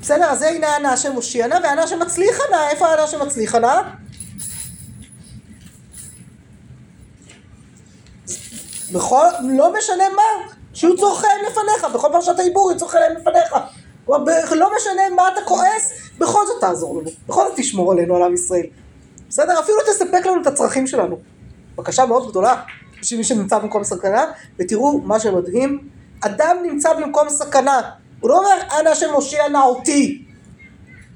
בסדר? אז הנה ענה שמושיע נא וענה שמצליחה נא. איפה הענה שמצליחה נא? בכל, לא משנה מה, שיהיו צורכיהם לפניך, בכל פרשת העיבור יהיו צורכיהם לפניך. לא משנה מה אתה כועס, בכל זאת תעזור לנו, בכל זאת תשמור עלינו, על עם ישראל. בסדר? אפילו תספק לנו את הצרכים שלנו. בקשה מאוד גדולה בשביל מי שנמצא במקום סכנה, ותראו מה שמדהים, אדם נמצא במקום סכנה, הוא לא אומר אנא השם מושיע נא אותי,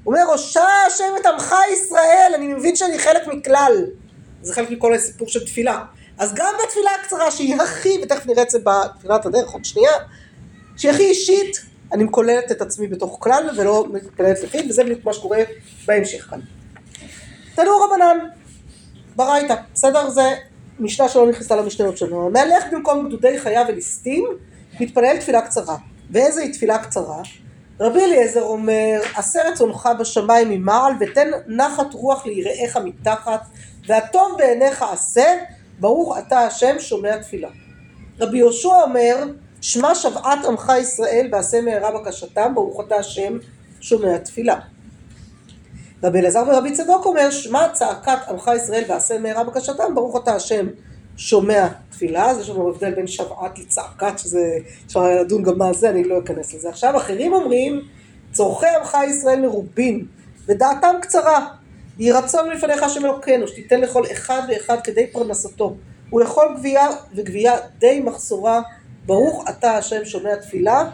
הוא אומר הושע השם את עמך ישראל, אני מבין שאני חלק מכלל, זה חלק מכל הסיפור של תפילה. אז גם בתפילה הקצרה שהיא הכי, ותכף נראה את זה בתפילת הדרך עוד שנייה, שהיא הכי אישית, אני מכוללת את עצמי בתוך כלל ולא מתפללת לפי, וזה בדיוק מה שקורה בהמשך כאן. תנו רבנן, ברייתא, בסדר? זה משנה שלא נכנסה למשניות שלנו. המהלך במקום גדודי חיה וליסטים, מתפלל תפילה קצרה. ואיזה היא תפילה קצרה? רבי אליעזר אומר, עשה רצונך בשמיים ממעל, ותן נחת רוח ליראיך מתחת, והטוב בעיניך עשה, ברוך אתה השם שומע תפילה. רבי יהושע אומר, שמע שוועת עמך ישראל ועשה מהרה בקשתם, ברוך אתה השם שומע תפילה. רבי אלעזר ורבי צדוק אומר, שמע צעקת עמך ישראל ועשה מהרה בקשתם, ברוך אתה השם שומע תפילה, אז יש לנו הבדל בין שוועת לצעקת, שזה, אפשר לדון גם מה זה, אני לא אכנס לזה. עכשיו אחרים אומרים, צורכי עמך ישראל מרובין, ודעתם קצרה, יהי רצון מלפניך השם אלוקינו, שתיתן לכל אחד ואחד כדי פרנסתו, ולכל גבייה וגבייה די מחסורה, ברוך אתה השם שומע תפילה,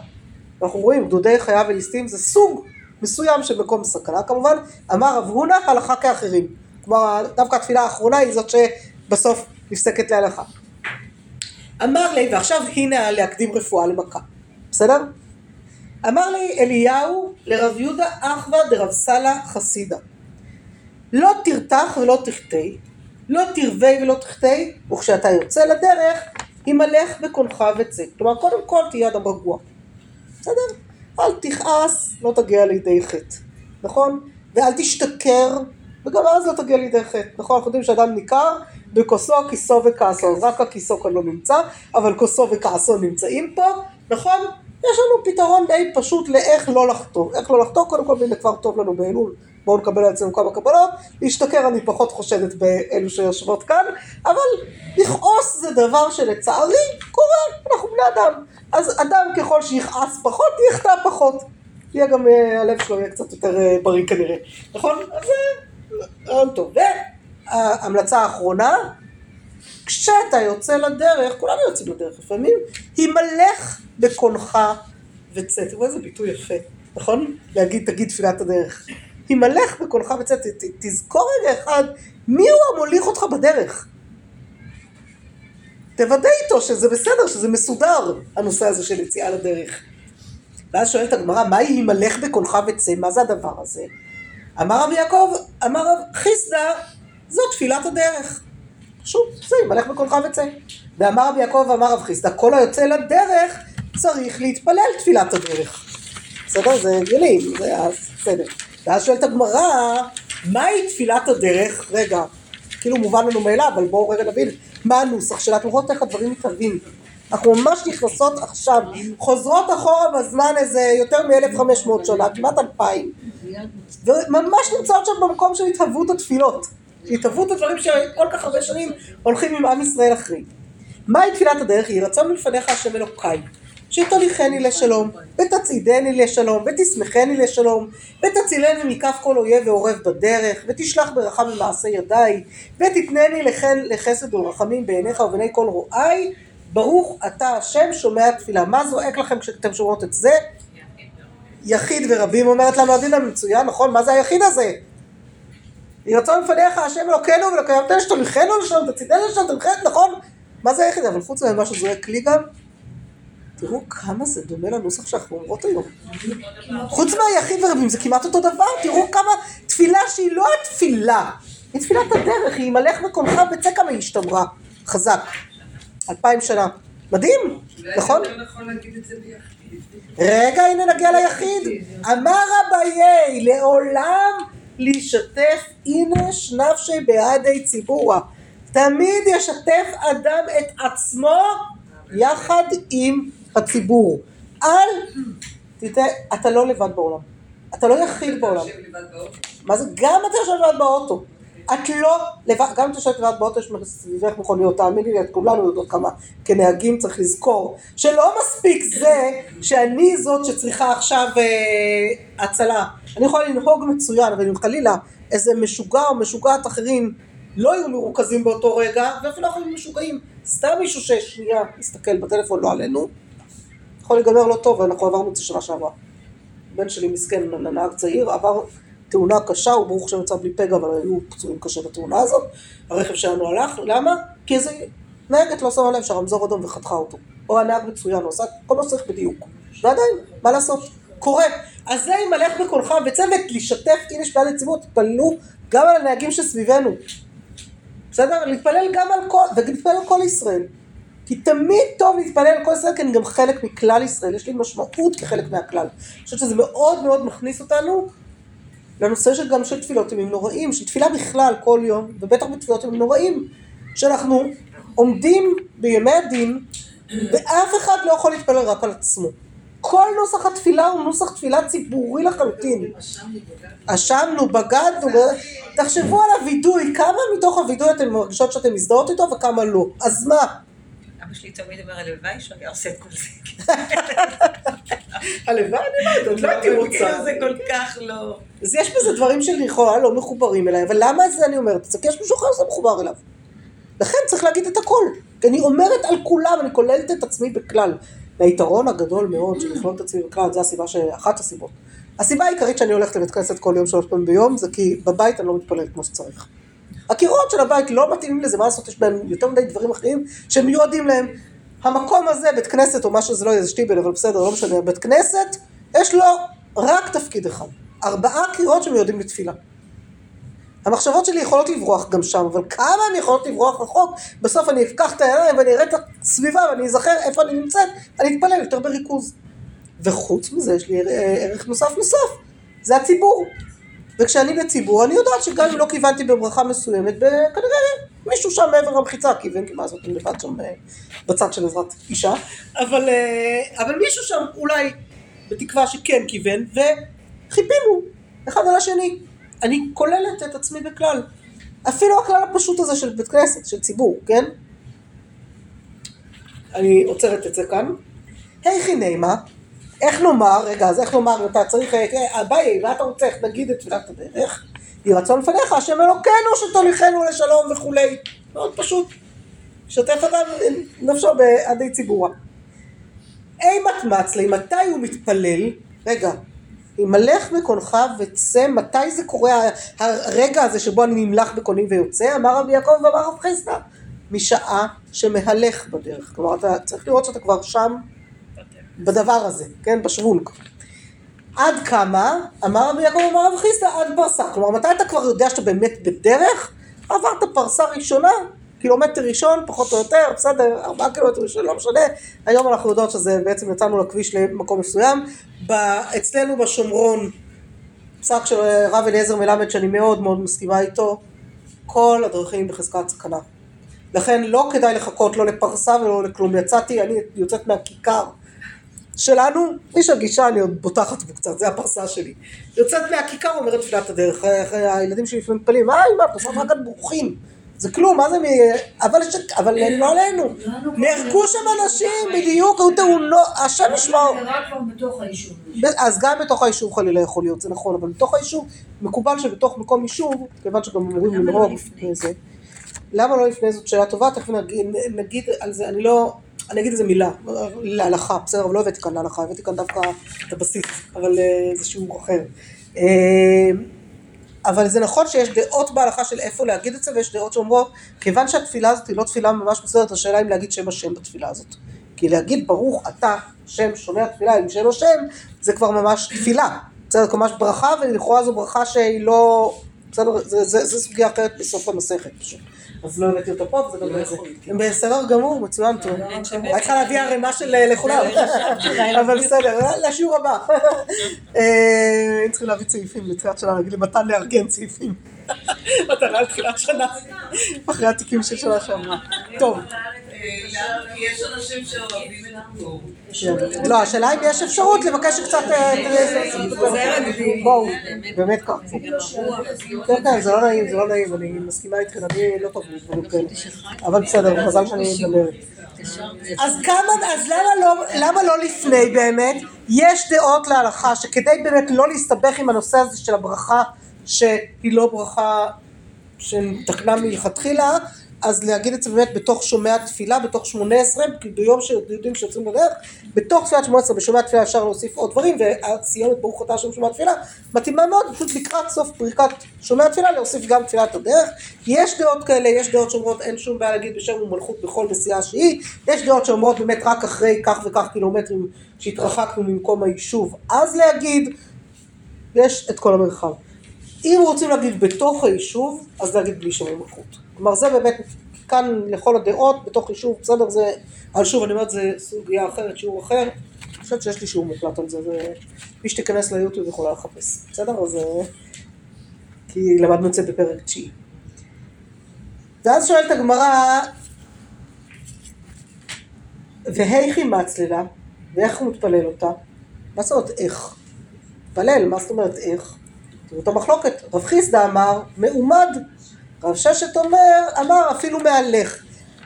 ואנחנו רואים גדודי חיה וליסטים זה סוג מסוים של מקום סכנה, כמובן אמר רב הונא הלכה כאחרים, כלומר דווקא התפילה האחרונה היא זאת שבסוף נפסקת להלכה. אמר לי, ועכשיו הנה להקדים רפואה למכה, בסדר? אמר לי אליהו לרב יהודה אחווה דרב סאלה חסידה לא תרתח ולא תחטא, לא תרווה ולא תחטא, וכשאתה יוצא לדרך, הימלך בקונך וצא. כלומר, קודם כל תהיה אדם רגוע. בסדר? אל תכעס, לא תגיע לידי חטא, נכון? ואל תשתכר, וגם אז לא תגיע לידי חטא. נכון? אנחנו יודעים שאדם ניכר בכוסו, כיסו וכעסו. אז רק הכיסו כאן לא נמצא, אבל כוסו וכעסו נמצאים פה, נכון? יש לנו פתרון די פשוט לאיך לא לחטוא. איך לא לחטוא, קודם כל, והנה כבר טוב לנו באלול. בואו נקבל על עצמנו כמה קבלות, להשתכר אני פחות חושדת באלו שיושבות כאן, אבל לכעוס זה דבר שלצערי קורה, אנחנו בני אדם. אז אדם ככל שיכעס פחות, יחטא פחות. יהיה גם, אה, הלב שלו יהיה קצת יותר אה, בריא כנראה, נכון? אז זה רעיון טוב. וההמלצה האחרונה, כשאתה יוצא לדרך, כולנו יוצאים לדרך לפעמים, הימלך בקונך וצא. תראו איזה ביטוי יפה, נכון? להגיד, תגיד תפילת הדרך. הימלך בקונך וצא, ת- ת- תזכור רגע אחד, מי הוא המוליך אותך בדרך? תוודא איתו שזה בסדר, שזה מסודר, הנושא הזה של יציאה לדרך. ואז שואלת הגמרא, מהי הימלך בקונך וצא? מה זה הדבר הזה? אמר רבי יעקב, אמר רב חיסדא, זו תפילת הדרך. פשוט, זה הימלך בקונך וצא. ואמר רבי יעקב, אמר רב חיסדא, כל היוצא לדרך צריך להתפלל תפילת הדרך. בסדר? זה הגיוני, זה היה בסדר. ואז שואלת הגמרא, מהי תפילת הדרך? רגע, כאילו מובן לנו מאליו, אבל בואו רגע נבין מה הנוסח שלה, אתם רואות איך הדברים מתהווים. אנחנו ממש נכנסות עכשיו, חוזרות אחורה בזמן איזה יותר מ-1500 שנה, כמעט 2000, וממש נמצאות שם במקום של התהוות התפילות. התהוות הדברים שכל כך הרבה שנים הולכים עם עם ישראל אחרי. מהי תפילת הדרך? יהי רצון מלפניך השם אלוקיי. שתוליכני לשלום, ותצעידני לשלום, ותשמחני לשלום, ותצילני מכף כל אויב ועורב בדרך, ותשלח ברכה במעשה ידיי, ותתנני לכן לחסד ולרחמים בעיניך ובעיני כל רואי, ברוך אתה השם שומע תפילה. מה זועק לכם כשאתם שומעות את זה? יחיד ורבים אומרת לנו הדין המצוין, נכון? מה זה היחיד הזה? יהי רצון לפניך השם אלוקינו ולקיימתנו שתוליכנו לשלום, תצעידנו לשלום, תמחת, נכון? מה זה היחיד? אבל חוץ ממה שזועק לי גם, תראו כמה זה דומה לנוסח שאנחנו אומרות היום. חוץ מהיחיד ורבים זה כמעט אותו דבר, תראו כמה תפילה שהיא לא התפילה, היא תפילת הדרך, היא מלך מקומך וצא כמה היא השתמרה, חזק, אלפיים שנה. מדהים, נכון? רגע, הנה נגיע ליחיד. אמר אביי, לעולם להשתף הנה שנפשי בעדי ציבורה. תמיד ישתף אדם את עצמו יחד עם הציבור. אל, תראה, אתה לא לבד בעולם. אתה לא יחיד בעולם. מה זה? גם אתה יושב לבד באוטו. את לא לבד, גם אם את יושבת לבד באוטו, יש סביבך מכוניות, תאמיני לי, את כולנו יודעות כמה כנהגים צריך לזכור, שלא מספיק זה שאני זאת שצריכה עכשיו אה, הצלה. אני יכולה לנהוג מצוין, אבל אם חלילה איזה משוגע או משוגעת אחרים לא יהיו מרוכזים באותו רגע, ואפילו יכולים משוגעים, סתם מישהו ששנייה יסתכל בטלפון, לא עלינו, יכול להיגמר לא טוב, ואנחנו עברנו את זה שנה שעברה. בן שלי מסכן, נהג צעיר, עבר תאונה קשה, הוא ברוך השם יצא בלי פגע, אבל היו פצועים קשה בתאונה הזאת. הרכב שלנו הלך, למה? כי איזה נהגת לא שמה לב שהרמזור אדום וחתכה אותו. או הנהג מצוין, הוא עשה כל מה שצריך בדיוק. ועדיין, מה לעשות? קורה. אז זה אם הלך בקולך וצוות לשתף, הנה שפעת הציבור, תתפללו גם על הנהגים שסביבנו. בסדר? להתפלל גם על כל, ולהתפלל על כל ישראל. כי תמיד טוב להתפלל על כל ישראל, כי אני גם חלק מכלל ישראל, יש לי משמעות כחלק מהכלל. אני חושבת שזה מאוד מאוד מכניס אותנו לנושא של גם של תפילות ימים נוראים, של תפילה בכלל כל יום, ובטח בתפילות ימים נוראים, שאנחנו עומדים בימי הדין, ואף אחד לא יכול להתפלל רק על עצמו. כל נוסח התפילה הוא נוסח תפילה ציבורי לחלוטין. אשמנו, בגדנו, ב- תחשבו על הווידוי, כמה מתוך הווידוי אתן מרגישות שאתן מזדהות איתו וכמה לא. אז מה? אבא שלי תמיד אומר, הלוואי שהוא היה עושה את כל זה. הלוואי, אני לא יודעת, לא הייתי רוצה. כאילו זה כל כך לא... אז יש בזה דברים שלכאורה לא מחוברים אליי, אבל למה זה אני אומרת? כי יש מישהו אחר שזה מחובר אליו. לכן צריך להגיד את הכל. כי אני אומרת על כולם, אני כוללת את עצמי בכלל. והיתרון הגדול מאוד של לכלול את עצמי בכלל, זה הסיבה, ש... אחת הסיבות. הסיבה העיקרית שאני הולכת לבית כנסת כל יום שלוש פעמים ביום, זה כי בבית אני לא מתפללת כמו שצריך. הקירות של הבית לא מתאימים לזה, מה לעשות, יש בהם יותר מדי דברים אחרים שהם מיועדים להם. המקום הזה, בית כנסת או מה שזה לא יהיה, זה שטיבל, אבל בסדר, לא משנה, בית כנסת, יש לו רק תפקיד אחד. ארבעה קירות שמיועדים לתפילה. המחשבות שלי יכולות לברוח גם שם, אבל כמה הן יכולות לברוח רחוק, בסוף אני אפקח את העיניים ואני אראה את הסביבה ואני אזכר איפה אני נמצאת, אני אתפלל יותר בריכוז. וחוץ מזה יש לי ער- ערך נוסף נוסף, זה הציבור. וכשאני בציבור, אני יודעת שגם אם לא כיוונתי בברכה מסוימת, כנראה מישהו שם מעבר למחיצה כיוון, כי מה זאת, לבד שם אה, בצד של עזרת אישה, אבל, אה, אבל מישהו שם אולי, בתקווה שכן כיוון, וחיפינו אחד על השני. אני כוללת את עצמי בכלל. אפילו הכלל הפשוט הזה של בית כנסת, של ציבור, כן? אני עוצרת את זה כאן. היכי נימה, איך נאמר, רגע, אז איך נאמר, אתה צריך, אה, אביי, מה אתה רוצה, איך נגיד את תפילת הדרך? יהי רצון לפניך, השם אלוקינו שתוליכנו לשלום וכולי. מאוד פשוט. שתף אדם נפשו בעדי ציבורה. אי מתמצלי, מתי הוא מתפלל? רגע, ימלך בקונך וצא, מתי זה קורה הרגע הזה שבו אני נמלח בקוני ויוצא? אמר רבי יעקב ואמר רב חסדא, משעה שמהלך בדרך. כלומר, אתה צריך לראות שאתה כבר שם בדבר הזה, כן? בשוונק. עד כמה? אמר רבי יעקב אמר רב חיסדא עד פרסה. כלומר, מתי אתה כבר יודע שאתה באמת בדרך? עברת פרסה ראשונה, קילומטר ראשון, פחות או יותר, בסדר, ארבעה קילומטר ראשון, לא משנה. היום אנחנו יודעות שזה בעצם יצאנו לכביש למקום מסוים. ב- אצלנו בשומרון, פסק של רב אליעזר מלמד, שאני מאוד מאוד מסכימה איתו, כל הדרכים בחזקת סכנה. לכן לא כדאי לחכות לא לפרסה ולא לכלום. יצאתי, אני יוצאת מהכיכר שלנו, איש הגישה, אני עוד בוטחת בו קצת, זה הפרסה שלי. יוצאת מהכיכר, אומרת תפילת הדרך, אחרי הילדים שלי לפעמים מתפללים, מה אמא, עושה רק על ברוכים. זה כלום, מה זה מ... אבל, ש... אבל לא עלינו. נהרגו שם אנשים, בדיוק, היו תאונות, השם ישמעו. זה רק כבר בתוך היישוב. אז גם בתוך היישוב חלילה יכול להיות, זה נכון, אבל בתוך היישוב, מקובל שבתוך מקום יישוב, כיוון שגם אמורים לא לנהוג? וזה. למה לא לפני זאת שאלה טובה, תכף נגיד על זה, אני לא, אני אגיד איזה מילה, להלכה, בסדר, אבל לא הבאתי כאן להלכה, הבאתי כאן דווקא את הבסיס, אבל אה, זה שיעור אחר. אה, אבל זה נכון שיש דעות בהלכה של איפה להגיד את זה, ויש דעות שאומרות, כיוון שהתפילה הזאת היא לא תפילה ממש מסודרת, השאלה אם להגיד שם השם בתפילה הזאת. כי להגיד ברוך אתה, שם שומע תפילה עם שם השם, זה כבר ממש תפילה. בסדר, זה ממש ברכה, ולכאורה זו ברכה שהיא לא... בסדר, זה סוגיה אחרת בסוף המסכת פשוט. אז לא הבאתי אותה פה, וזה גם לא זה. יכולתי. בסדר גמור, מצוין טוב. הייתי צריכה להביא ערימה של אה, לכולם. אבל בסדר, לשיעור הבא. אה, היינו צריכים להביא צעיפים לתחילת שנה, להגיד למתן לארגן צעיפים. מתנה לתחילת שנה, אחרי התיקים של שנה שעברה. טוב, אה, יש אנשים שאוהבים את הפטור. לא, השאלה אם יש אפשרות לבקש קצת... אה, בואו, באמת ככה. כן, כן, זה לא נעים, זה לא נעים, אני מסכימה איתכם, אני לא טוב לדברים כאלה. אבל בסדר, מזל שאני מדברת. אז כמה, אז למה לא, למה לא לפני באמת? יש דעות להלכה שכדי באמת לא להסתבך עם הנושא הזה של הברכה שהיא לא ברכה שתקנה מלכתחילה אז להגיד את זה באמת בתוך שומע תפילה, בתוך שמונה עשרה, ביום שיודעים שיוצאים בדרך, בתוך תפילת שמונה עשרה, בשומע תפילה אפשר להוסיף עוד דברים, והסיומת ברוך אתה שם שומע תפילה, מתאימה מאוד, פשוט לקראת סוף פריקת שומע תפילה, להוסיף גם תפילת הדרך. יש דעות כאלה, יש דעות שאומרות אין שום בעיה להגיד בשם ומלכות בכל נסיעה שהיא, יש דעות שאומרות באמת רק אחרי כך וכך קילומטרים שהתרחקנו ממקום היישוב, אז להגיד, יש את כל המרחב. אם רוצים להגיד בתוך היישוב, אז להגיד בלי שם ומלכות. כלומר זה באמת כאן לכל הדעות, בתוך יישוב, בסדר, זה, אבל שוב אני אומרת זה סוגיה אחרת, שיעור אחר, אני חושבת שיש לי שיעור מוקלט על זה, זה מי שתיכנס ליוטיוב יכולה לחפש, בסדר? אז כי למדנו את זה בפרק תשיעי. ואז שואלת הגמרא, והיכי מצללה, ואיך הוא מתפלל אותה? מה זאת אומרת איך? מתפלל, מה זאת אומרת איך? תראו את המחלוקת, רב חיסדא אמר, מעומד רב ששת אומר, אמר אפילו מהלך.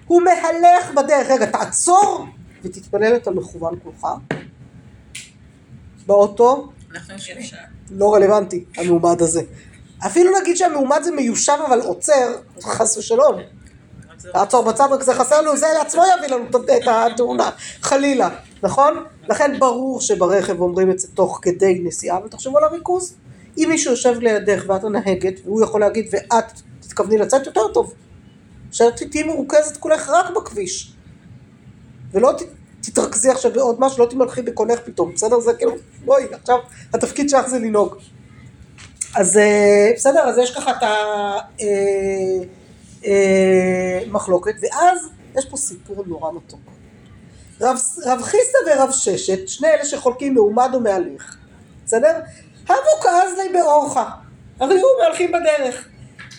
הוא מהלך בדרך, רגע תעצור ותתפלל את המכוון כולך. באוטו, לא רלוונטי המעומד הזה. אפילו נגיד שהמעומד זה מיושב אבל עוצר, חס ושלום. תעצור בצד רק זה חסר לנו, זה לעצמו יביא לנו את התאונה, חלילה, נכון? לכן ברור שברכב אומרים את זה תוך כדי נסיעה, ותחשבו על הריכוז. אם מישהו יושב לידך ואת הנהגת, והוא יכול להגיד ואת תתכווני לצאת יותר טוב. שאת תהיי מרוכזת כולך רק בכביש. ולא ת, תתרכזי עכשיו בעוד משהו, לא תמלכי בקונך פתאום, בסדר? זה כאילו, בואי, עכשיו התפקיד שלך זה לנהוג. אז אה, בסדר, אז יש ככה את המחלוקת, אה, אה, ואז יש פה סיפור נורא מתוק. רב, רב חיסא ורב ששת, שני אלה שחולקים מעומד ומהליך, בסדר? הבו כאזלי באורחה, הרי הוא מהלכים בדרך.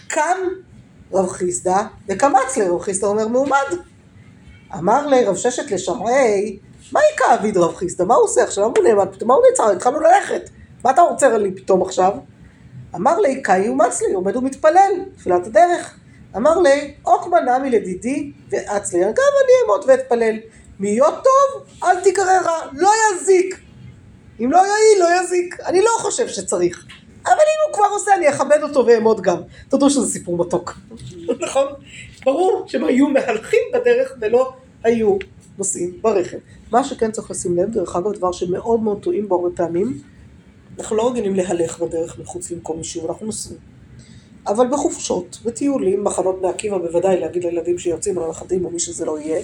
קם רב חיסדא וקמץ לרב חיסדא אומר מעומד. אמר לרב ששת לשמעי, מה יקע אביד רב חיסדא? מה הוא עושה עכשיו? למה הוא נעמד פתאום? מה הוא נעצר? התחלנו ללכת. מה אתה עוצר לי פתאום עכשיו? אמר לי, קאי אומץ לי, עומד ומתפלל, תפילת הדרך. אמר לי, עוקבא נמי לדידי ואצלי, גם אני אעמוד ואתפלל. להיות טוב, אל תיקרא רע, לא יזיק. אם לא יעיל, לא יזיק. אני לא חושב שצריך. אבל אם הוא כבר עושה, אני אכבד אותו ואעמוד גם. תודו שזה סיפור מתוק. נכון? ברור שהם היו מהלכים בדרך ולא היו נוסעים ברכב. מה שכן צריך לשים לב, דרך אגב, דבר שמאוד מאוד טועים בו הרבה פעמים, אנחנו לא רגילים להלך בדרך מחוץ למקום יישוב, אנחנו נוסעים. אבל בחופשות, בטיולים, מחנות בני עקיבא בוודאי, להגיד לילדים שיוצאים על הנכדים או מי שזה לא יהיה,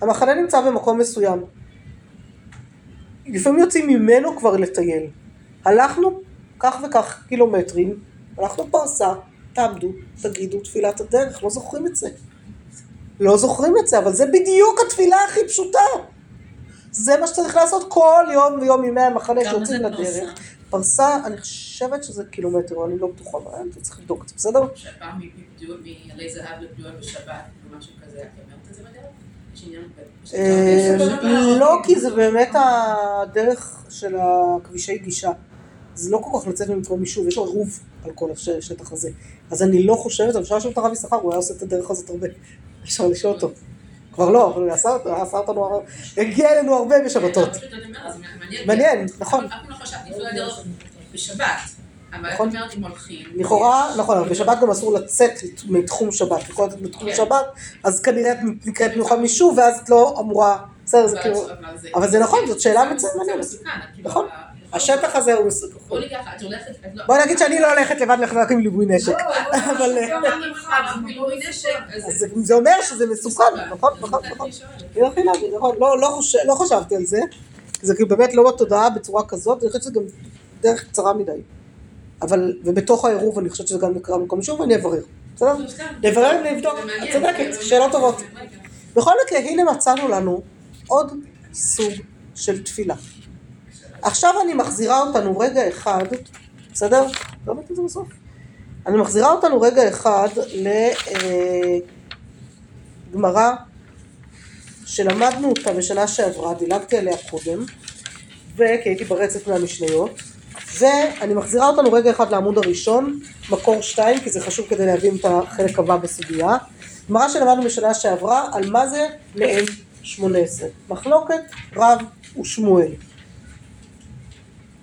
המחנה נמצא במקום מסוים. לפעמים יוצאים ממנו כבר לטייל. הלכנו כך וכך קילומטרים, הלכנו פרסה, תעמדו, תגידו תפילת הדרך, לא זוכרים את זה. לא זוכרים את זה, אבל זה בדיוק התפילה הכי פשוטה. זה מה שצריך לעשות כל יום ויום ימי המחנה שיוצאים לדרך. פרסה, אני חושבת שזה קילומטר, אני לא בטוחה, אבל אני צריך לבדוק את זה, בסדר? שפעם מעלי זהב לפדיון בשבת, או משהו כזה, את אומרת את זה בדרך? אה, לא, כי זה באמת הדרך של הכבישי גישה. זה לא כל כך לצאת ממקום יישוב, יש עירוב על כל השטח הזה. אז אני לא חושבת, אפשר לשאול את הרב יששכר, הוא היה עושה את הדרך הזאת הרבה. אפשר לשאול אותו. כבר לא, אבל הוא עשה אותנו, הגיע אלינו הרבה בשבתות. מעניין, נכון. אף פעם לא חשבתי, בשבת. נכון, לכאורה, נכון, אבל בשבת גם אסור לצאת מתחום שבת, וכל זאת מתחום כן. שבת, אז כנראה את נקראת מנוחה משוב, ואז את לא אמורה, בסדר, זה כאילו, אבל זה נכון, זאת שאלה מצוינת, כאילו, נכון. השטח הזה הוא. בואי נגיד שאני לא הולכת לבד רק עם ליווי נשק. אבל... זה אומר שזה מסוכן, נכון, נכון, נכון. נכון. לא חשבתי על זה. זה כאילו באמת לא בתודעה בצורה כזאת, אני חושבת שזה גם דרך קצרה מדי. אבל, ובתוך העירוב אני חושבת שזה גם נקרא במקום שוב, ואני אברר. בסדר? נברר, נבדוק. את צודקת, שאלות טובות. בכל מקרה, הנה מצאנו לנו עוד סוג של תפילה. עכשיו אני מחזירה אותנו רגע אחד, בסדר? לא אמרתי את זה בסוף. אני מחזירה אותנו רגע אחד לגמרא שלמדנו אותה בשנה שעברה, דילגתי עליה קודם, וכי הייתי ברצף מהמשניות, ואני מחזירה אותנו רגע אחד לעמוד הראשון, מקור שתיים, כי זה חשוב כדי להבין את החלק הבא בסוגיה. גמרא שלמדנו בשנה שעברה על מה זה מעין שמונה עשרה. מחלוקת רב ושמואל.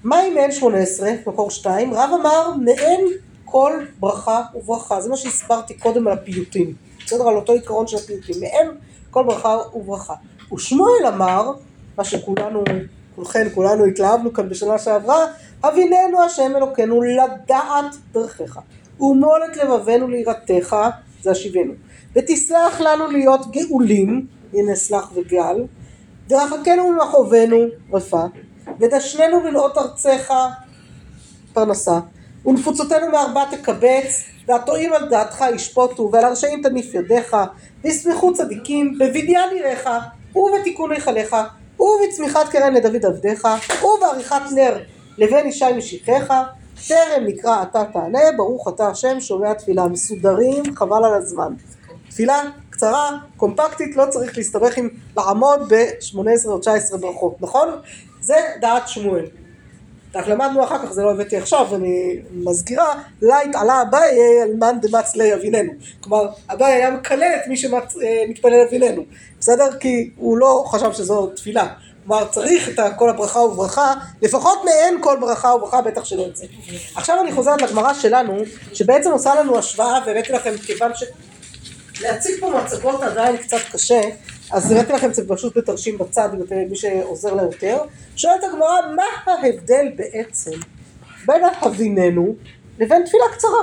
מהי מעין שמונה עשרה, מקור שתיים? רב אמר מעין כל ברכה וברכה. זה מה שהסברתי קודם על הפיוטים. בסדר? על אותו עיקרון של הפיוטים. מעין כל ברכה וברכה. ושמואל אמר, מה שכולנו, כולכן, כולנו התלהבנו כאן בשנה שעברה, אביננו השם אלוקינו לדעת דרכיך, ומול את לבבינו ליראתך, זה השיבנו, ותסלח לנו להיות גאולים, הנה סלח וגל, ורחקנו ממחובנו, רפה, ודשננו לנאות ארצך, פרנסה, ונפוצותינו מארבע תקבץ, והטועים על דעתך ישפוטו, ועל הרשעים תניף ידיך, וישמחו צדיקים, בבניין עירך, ובתיקון היכליך, ובצמיחת קרן לדוד עבדיך, ובעריכת נר לבין ישי משיחך, טרם נקרא אתה תענה, ברוך אתה השם שומע תפילה. מסודרים, חבל על הזמן. תפילה קצרה, קומפקטית, לא צריך להסתבך עם לעמוד ב-18 או 19 ברכות, נכון? זה דעת שמואל. רק למדנו אחר כך, זה לא הבאתי עכשיו, אני מזכירה, לייט עלה אביי אמאן דמצלי הביננו. כלומר, אביי היה מקלל את מי שמתפלל הביננו, בסדר? כי הוא לא חשב שזו תפילה. כלומר, צריך את כל הברכה וברכה, לפחות מעין כל ברכה וברכה, בטח שלא יוצא. עכשיו אני חוזרת לגמרא שלנו, שבעצם עושה לנו השוואה, והבאתי לכם, כיוון ש... להציג פה מצגות עדיין קצת קשה, אז הבאתי לכם את זה פשוט בתרשים בצד, מי שעוזר לה יותר. שואלת הגמרא, מה ההבדל בעצם בין אביננו לבין תפילה קצרה?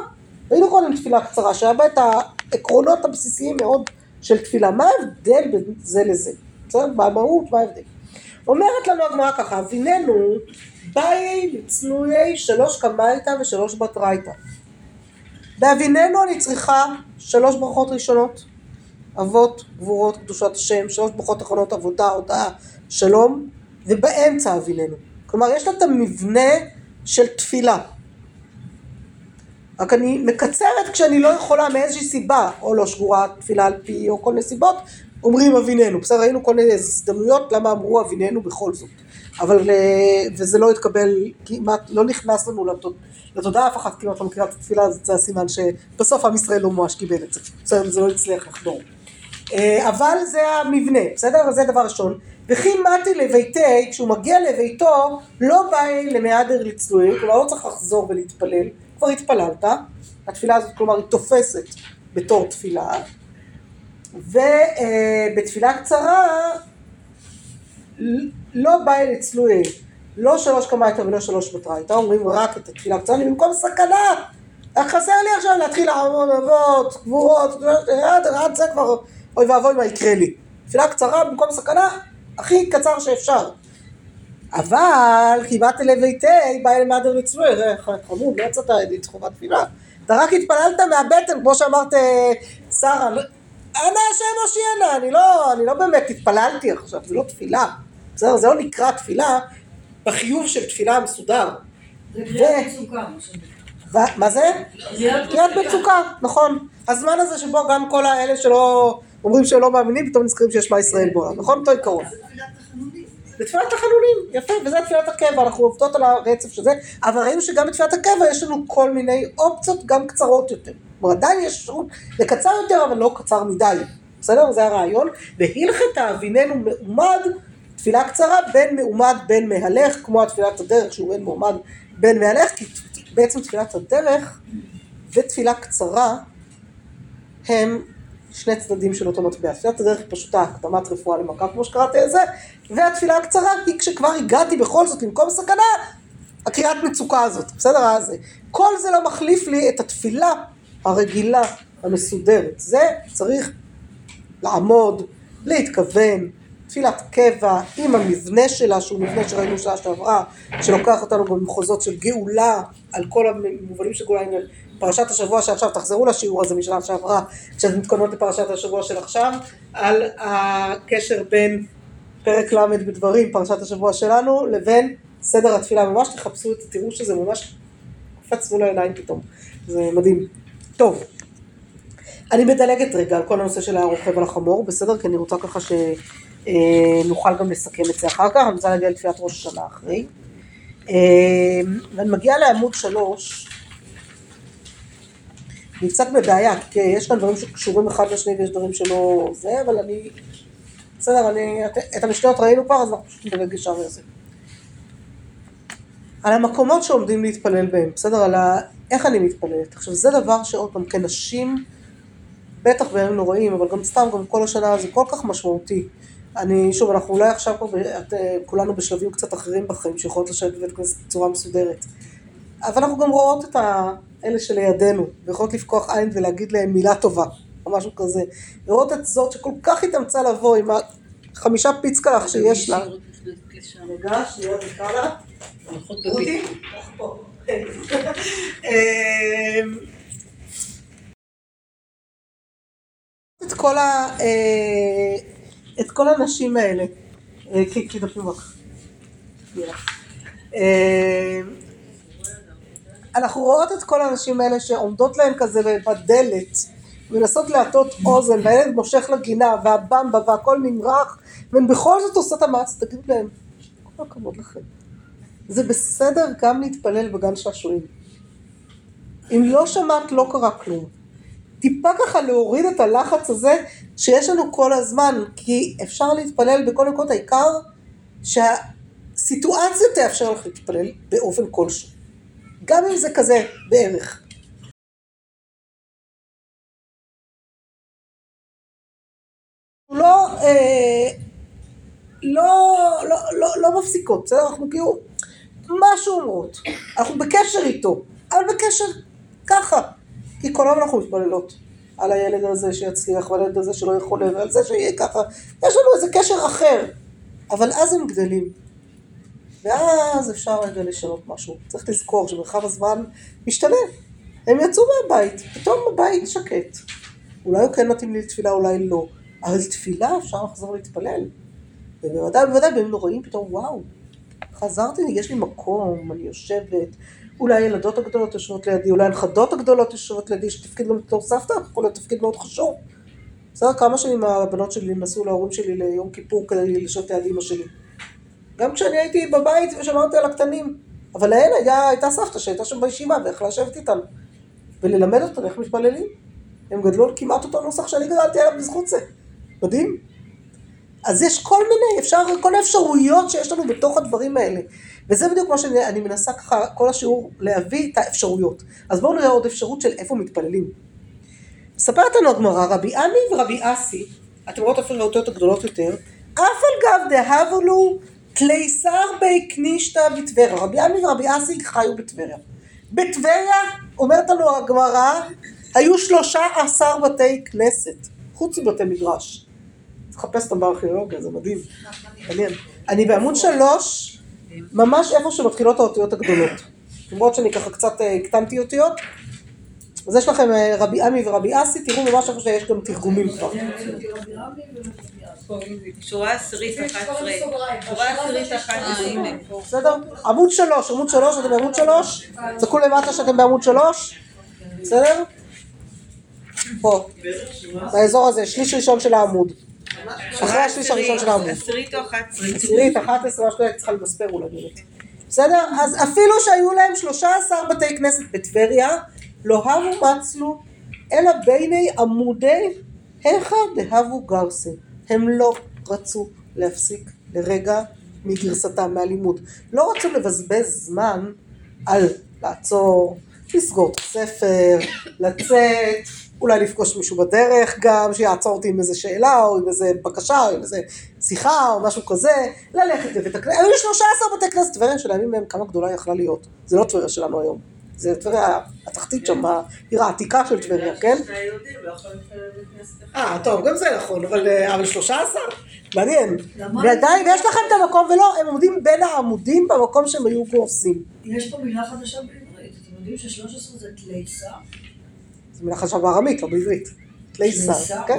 היינו קודם תפילה קצרה, שהיה בה את העקרונות הבסיסיים מאוד של תפילה. מה ההבדל בין זה לזה? בסדר? במהות, מה ההבדל? אומרת לנו הגמרא ככה, אביננו באי לצנועי שלוש קמייתא ושלוש בתרייתא. באביננו אני צריכה שלוש ברכות ראשונות, אבות, גבורות, קדושת השם, שלוש ברכות אחרונות, עבודה, הודאה, שלום, ובאמצע אביננו. כלומר, יש לה את המבנה של תפילה. רק אני מקצרת כשאני לא יכולה מאיזושהי סיבה, או לא שגורה תפילה על פי, או כל מיני סיבות, אומרים אביננו. בסדר, ראינו כל מיני הזדמנויות למה אמרו אביננו בכל זאת. אבל, וזה לא התקבל, כמעט, לא נכנס לנו לתודעה, אף אחת כמעט את התפילה, זה הסימן שבסוף עם ישראל לא ממש קיבל את זה. בסדר, זה לא הצליח לחדור. אבל זה המבנה, בסדר? זה דבר ראשון. וכי מתי לביתי, כשהוא מגיע לביתו, לא בא למהדר לצלוי, כלומר לא צריך לחזור ולהתפלל, כבר התפללת, התפילה הזאת כלומר היא תופסת בתור תפילה, ובתפילה קצרה לא בא אל אצלוי, לא שלוש קמייתא ולא שלוש בתרייתא, אומרים רק את התפילה הקצרה, אני במקום סכנה, חסר לי עכשיו להתחיל לעמוד אבות, גבורות, עד זה כבר, אוי ואבוי מה יקרה לי. תפילה קצרה במקום סכנה, הכי קצר שאפשר. אבל כמעט לביתי בא אל מהדר לצלוי, חמוד, לא יצאת ידיד חובת תפילה. אתה רק התפללת מהבטן, כמו שאמרת שרה, אנא השם הושיענה, אני לא, אני לא באמת התפללתי עכשיו, זה לא תפילה. בסדר? זה לא נקרא תפילה בחיוב של תפילה מסודר. זה קריאת מצוקה. מה זה? קריאת מצוקה, נכון. הזמן הזה שבו גם כל האלה שלא אומרים שהם לא מאמינים, פתאום נזכרים שיש מה ישראל בעולם, נכון? אותו עיקרון. זה תפילת תחנונים, יפה, וזה תפילת הקבע, אנחנו עובדות על הרצף של זה, אבל ראינו שגם בתפילת הקבע יש לנו כל מיני אופציות גם קצרות יותר. כלומר עדיין יש אפשרות לקצר יותר, אבל לא קצר מדי, בסדר? זה הרעיון. והלכת אביננו מעומד, תפילה קצרה, בין מעומד בין מהלך, כמו התפילת הדרך שהוא בין מעומד בין מהלך, כי בעצם תפילת הדרך ותפילה קצרה הם שני צדדים של אותו מטבע. תפילת הדרך היא פשוט הקדמת רפואה למכה, כמו שקראתי את זה, והתפילה הקצרה היא כשכבר הגעתי בכל זאת למקום סכנה, הקריאת מצוקה הזאת, בסדר? אז כל זה לא מחליף לי את התפילה הרגילה, המסודרת. זה צריך לעמוד, להתכוון, תפילת קבע עם המבנה שלה, שהוא מבנה שראינו שעה שעברה, שלוקח אותנו במחוזות של גאולה, על כל המובנים של גאולה, פרשת השבוע שעכשיו, תחזרו לשיעור הזה משנה שעברה, כשאתם מתכוננות לפרשת השבוע של עכשיו, על הקשר בין פרק ל' בדברים, פרשת השבוע שלנו, לבין סדר התפילה. ממש תחפשו את זה, תראו שזה ממש קפץ מול העיניים פתאום. זה מדהים. טוב, אני מדלגת רגע על כל הנושא של הרוכב על החמור, בסדר? כי אני רוצה ככה ש... אה, גם לסכם את זה אחר כך, אני רוצה להגיע לתפילת ראש השנה אחרי. אה, ואני מגיעה לעמוד שלוש, אני קצת בבעיה, כי יש כאן דברים שקשורים אחד לשני ויש דברים שלא זה, אבל אני... בסדר, אני... את המשניות ראינו כבר, אז אנחנו פשוט נדלג ישר לזה. על המקומות שעומדים להתפלל בהם, בסדר? על ה... איך אני מתפללת. עכשיו, זה דבר שעוד פעם, כנשים, בטח בימים נוראים, אבל גם סתם, גם כל השנה, זה כל כך משמעותי. אני, שוב, אנחנו אולי עכשיו פה, את, אה, כולנו בשלבים קצת אחרים בחיים, שיכולות לשבת בבית כנסת בצורה מסודרת. אבל אנחנו גם רואות את האלה שלידינו, ויכולות לפקוח עין ולהגיד להם מילה טובה, או משהו כזה. לראות את זאת שכל כך התאמצה לבוא עם החמישה פיצקלח שיש לה. רגע, שנייה, נקרא לה. רותי? אמ, את כל ה... אה, את כל הנשים האלה. אה, דפים רק. אה, אנחנו רואות את כל הנשים האלה שעומדות להן כזה בדלת, מנסות להטות אוזן, והילד מושך לגינה, והבמבה, והכל נמרח, והן בכל זאת עושות המאמץ, תגידו להם, כל הכבוד לכם. זה בסדר גם להתפלל בגן שעשועים. אם לא שמעת, לא קרה כלום. טיפה ככה להוריד את הלחץ הזה שיש לנו כל הזמן, כי אפשר להתפלל בכל נקודות, העיקר שהסיטואציה תאפשר לך להתפלל באופן כלשהו. גם אם זה כזה, בערך. לא, אה, לא, לא, לא, לא מפסיקות, בסדר? אנחנו כאילו, משהו אומרות. אנחנו בקשר איתו, אבל בקשר ככה. כי כל היום אנחנו מתפללות על הילד הזה שיצליח, ועל הילד הזה שלא יכול, ועל זה שיהיה ככה. יש לנו איזה קשר אחר. אבל אז הם גדלים. ואז אפשר רגע לשנות משהו. צריך לזכור שמרחב הזמן משתנה. הם יצאו מהבית, פתאום הבית שקט. אולי הוא כן מתאים לי לתפילה, אולי לא. אבל תפילה אפשר לחזור להתפלל. ובוודאי, בוודאי, בימים נוראים פתאום, וואו, חזרתי, יש לי מקום, אני יושבת, אולי הילדות הגדולות יושבות לידי, אולי הנכדות הגדולות יושבות לידי, שתפקיד גם בתור סבתא, יכול להיות תפקיד מאוד חשוב. בסדר, כמה שנים הבנות שלי נסעו להורים שלי ליום כיפור כדי לשבת ליד אמא שלי. גם כשאני הייתי בבית ושמרתי על הקטנים. אבל להן היה, הייתה סבתא שהייתה שם בישיבה ויכלה לשבת איתן. וללמד אותן איך מתפללים. הם גדלו כמעט אותו נוסח שאני גדלתי עליו בזכות זה. מדהים. אז יש כל מיני, אפשר, כל האפשרויות שיש לנו בתוך הדברים האלה. וזה בדיוק מה שאני אני מנסה ככה, כל השיעור, להביא את האפשרויות. אז בואו נראה עוד אפשרות של איפה מתפללים. מספרת לנו הגמרא, רבי עמי ורבי אסי, אתם רואות אפילו האותיות הגדולות יותר, אף על גב דהבו לו תליסר בי קנישתא בטבריה. רבי עמי ורבי אסי חיו בטבריה. בטבריה, אומרת לנו הגמרא, היו שלושה עשר בתי כנסת, חוץ מבתי מדרש. צריך לחפש אותם בארכיאולוגיה, זה מדהים. מעניין. אני בעמוד שלוש, ממש איפה שמתחילות האותיות הגדולות. למרות שאני ככה קצת אה, הקטנתי אותיות. אז יש לכם אה, רבי עמי ורבי אסי, תראו ממש איפה שיש גם תרגומים כבר. שורה עשירית אחת עשרה. שורה עשירית אחת עשרה. בסדר? עמוד שלוש, עמוד שלוש, אתם בעמוד שלוש? צעקו למטה שאתם בעמוד שלוש? בסדר? פה, באזור הזה, שליש ראשון של העמוד. אחרי השליש הראשון של העמוד. עשירית או אחת עשרה. עשירית, אחת עשרה, כזה, צריכה למספר אולי באמת. בסדר? אז אפילו שהיו להם 13 בתי כנסת בטבריה, לא הבו מצלו, אלא ביני עמודי היכא דהבו גרסה. הם לא רצו להפסיק לרגע מגרסתם, מהלימוד. לא רצו לבזבז זמן על לעצור, לסגור את הספר, לצאת, אולי לפגוש מישהו בדרך גם, שיעצור אותי עם איזה שאלה, או עם איזה בקשה, או עם איזה שיחה, או משהו כזה, ללכת לבית הכנסת. היו לי 13 בתי כנסת, טבריה של הימים מהם כמה גדולה יכלה להיות. זה לא טבריה שלנו היום. זה טבריה התחתית שם, העיר העתיקה של טבריה, כן? אה, טוב, גם זה נכון, אבל, אה, אבל 13? מעניין. ועדיין יש לכם את המקום, ולא, הם עומדים בין העמודים במקום שהם היו גורסים. יש פה מילה חדשה בעברית. אתם יודעים ש-13 זה תליסה? מילה חדשה בארמית, לא בעברית. תליסה, כן?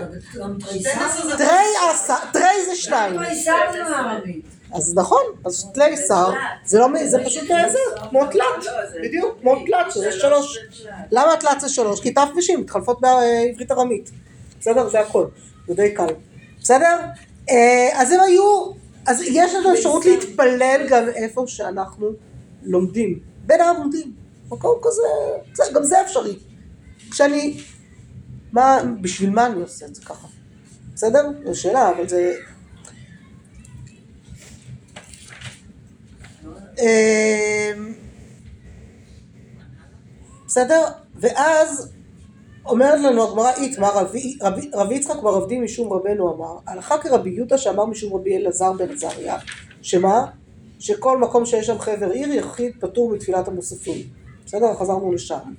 תריסה? תרי זה שניים. אז נכון, אז תליסר, זה לא, מ- זה פשוט זה, כמו תלת, בדיוק, כמו תלת, שזה שלוש. למה תלת זה שלוש? כי ת' ושים מתחלפות בעברית ארמית. בסדר? זה הכל. זה די קל. בסדר? אה, אז הם היו, אז יש לנו אפשרות להתפלל גם איפה שאנחנו לומדים, בין העמודים, מקום כזה, זה- גם זה אפשרי. כשאני, מה, בשביל מה אני עושה את זה ככה? בסדר? זו שאלה, אבל זה... אמ, בסדר? ואז אומרת לנו הגמרא איתמר, רבי, יצחק בר עבדי משום רבנו אמר, הלכה כרבי יהודה שאמר משום רבי אלעזר בן עזריה, שמה? שכל מקום שיש שם חבר עיר יחיד פטור מתפילת המוספים. בסדר? חזרנו לשם.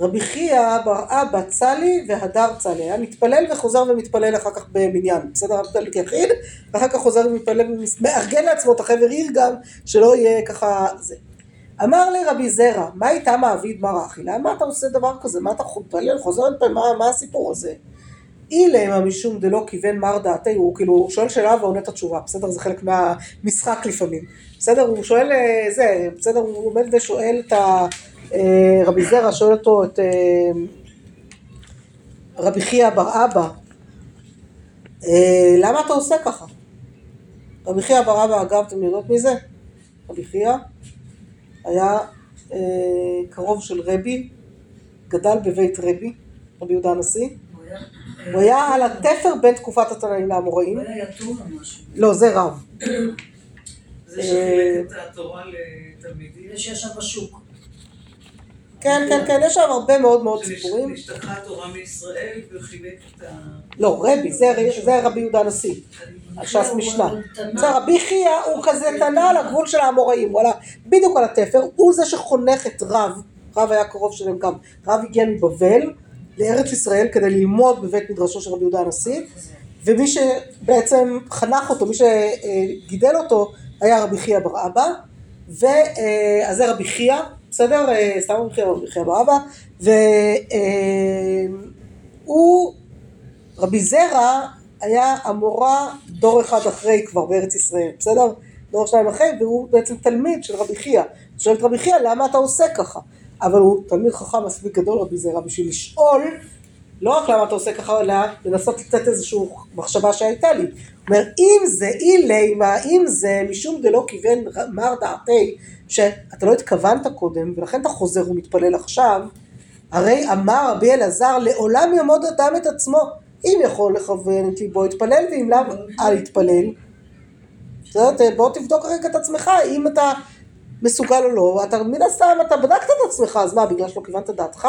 רבי חייא בר אבא צלי והדר צלי, היה מתפלל וחוזר ומתפלל אחר כך במניין, בסדר? מתפלל כיחיד, ואחר כך חוזר ומתפלל, מארגן לעצמו את החבר עיר גם, שלא יהיה ככה זה. אמר לי רבי זרע, מה איתה מעביד מר אחי? למה אתה עושה דבר כזה? מה אתה מתפלל, חוזר מתפלל, מה, מה הסיפור הזה? אילמה משום דלא כיוון מר דעתי, הוא כאילו הוא שואל שאלה ועונה את התשובה, בסדר? זה חלק מהמשחק לפעמים. בסדר? הוא שואל אה, זה, בסדר? הוא עומד ושואל את ה... אה, רבי זרע שואל אותו את אה, רבי חייא בר אבא, אה, למה אתה עושה ככה? רבי חייא בר אבא, אגב, אתם יודעות מי זה? רבי חייא היה קרוב של רבי, גדל בבית רבי, רבי יהודה הנשיא. הוא היה- הוא היה על התפר בין תקופת התנאים לאמוראים. הוא היה יתום או משהו. לא, זה רב. זה שחילק את התורה לתלמידים. זה שישב בשוק. כן, כן, כן, יש שם הרבה מאוד מאוד סיפורים. שנשתכחה התורה מישראל וחילק את ה... לא, רבי, זה, זה רבי יהודה הנשיא. ש"ס משנה. זה רבי חייא הוא כזה תנא על הגבול של האמוראים, הוא בדיוק על התפר, הוא זה שחונך את רב, רב היה קרוב שלהם גם, רב הגיע מבבל לארץ ישראל כדי ללמוד בבית מדרשו של רבי יהודה הנשיא, ומי שבעצם חנך אותו, מי שגידל אותו, היה רבי חייא בר אבא, ואז זה רבי חייא, בסדר? אה, סתם רבי חייא, רבי חייא בר אבא, והוא, רבי זרע, היה המורה דור אחד אחרי כבר בארץ ישראל, בסדר? דור שניים אחרי, והוא בעצם תלמיד של רבי חייא. שואל את רבי חייא, למה אתה עושה ככה? אבל הוא תלמיד חכם מספיק גדול רבי זרע בשביל לשאול לא רק למה אתה עושה ככה, אלא לנסות לתת איזושהי מחשבה שהייתה לי. אומר, אם זה אילי, מה אם זה משום דלא כיוון מר דעתי, שאתה לא התכוונת קודם, ולכן אתה חוזר ומתפלל עכשיו, הרי אמר רבי אלעזר, לעולם יעמוד אדם את עצמו, אם יכול לכוון את ליבו יתפלל, ואם לאו, אל יתפלל. בוא תבדוק רגע את עצמך, אם אתה מסוגל או לא, אתה מן הסתם, אתה בדקת את עצמך, אז מה, בגלל שלא כיוונת דעתך?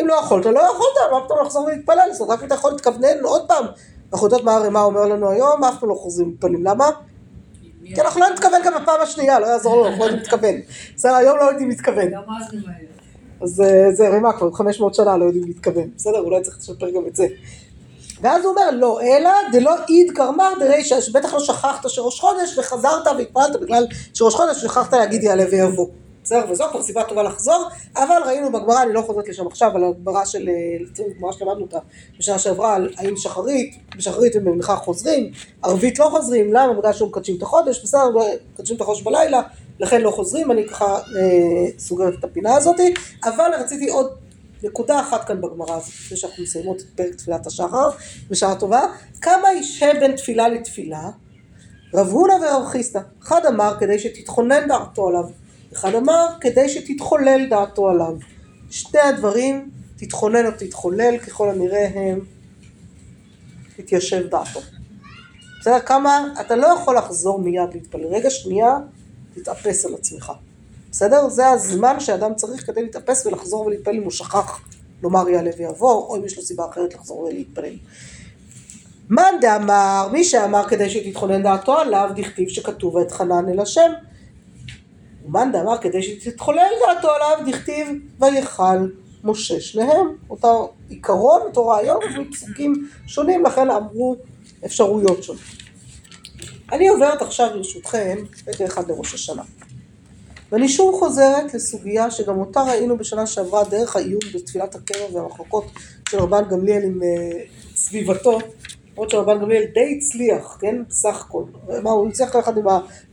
אם לא יכולת, לא יכולת, מה פתאום לחזור ולהתפלל? זאת אומרת, רק אם אתה יכול להתכוונן עוד פעם. אנחנו יודעות מה הרמ"א אומר לנו היום, אף פעם לא חוזרים להתפללים. למה? כי אנחנו לא נתכוון גם בפעם השנייה, לא יעזור לנו, אנחנו לא יודעים להתכוון. בסדר, היום לא יודעים להתכוון. אז אה, זה רמ"א כבר 500 שנה לא יודעים להתכוון. בסדר, אולי צריך לשפר גם את זה. ואז הוא אומר, לא, אלא דלא איד קרמר דרישא, שבטח לא שכחת שראש חודש וחזרת והתפללת בגלל שראש חודש שכחת להגיד יעלה ויבוא. בסדר, וזו כבר סיבה טובה לחזור, אבל ראינו בגמרא, אני לא חוזרת לשם עכשיו, על הגמרא של, אה, גמרא שלמדנו אותה בשנה שעברה, על האם שחרית, בשחרית ובמנחה חוזרים, ערבית לא חוזרים, למה? בגלל שהם מקדשים את החודש, בסדר, מקדשים את החודש בלילה, לכן לא חוזרים, אני ככה אה, סוגרת את הפינה הזאתי, אבל רציתי עוד נקודה אחת כאן בגמרא הזאת, לפני שאנחנו מסיימות את פרק תפילת השחר, בשעה טובה, כמה ישהה בין תפילה לתפילה, רב הונא ורב חיסדא, אחד אמר כדי שתתכונן דעתו עליו, אחד אמר כדי שתתחולל דעתו עליו. שני הדברים, תתכונן או תתחולל, ככל הנראה הם תתיישב דעתו. בסדר? כמה, אתה לא יכול לחזור מיד להתפלל. רגע שנייה, תתאפס על עצמך. בסדר? זה הזמן שאדם צריך כדי להתאפס ולחזור ולהתפלל אם הוא שכח לומר יעלה ויבוא, או אם יש לו סיבה אחרת לחזור ולהתפלל. מאן דאמר, מי שאמר כדי שתתכונן דעתו עליו, דכתיב שכתוב ואתחנן אל השם. ומאן דאמר כדי שתתחולל דעתו עליו, דכתיב ויכל משה שניהם. אותו עיקרון, אותו רעיון, מפסוקים שונים, לכן אמרו אפשרויות שונות. אני עוברת עכשיו ברשותכם רגע אחד לראש השנה. ואני שוב חוזרת לסוגיה שגם אותה ראינו בשנה שעברה דרך העיון בתפילת הקרע והמחלוקות של רבן גמליאל עם uh, סביבתו, למרות שרבן גמליאל די הצליח, כן? בסך הכל. מה, הוא הצליח יחד עם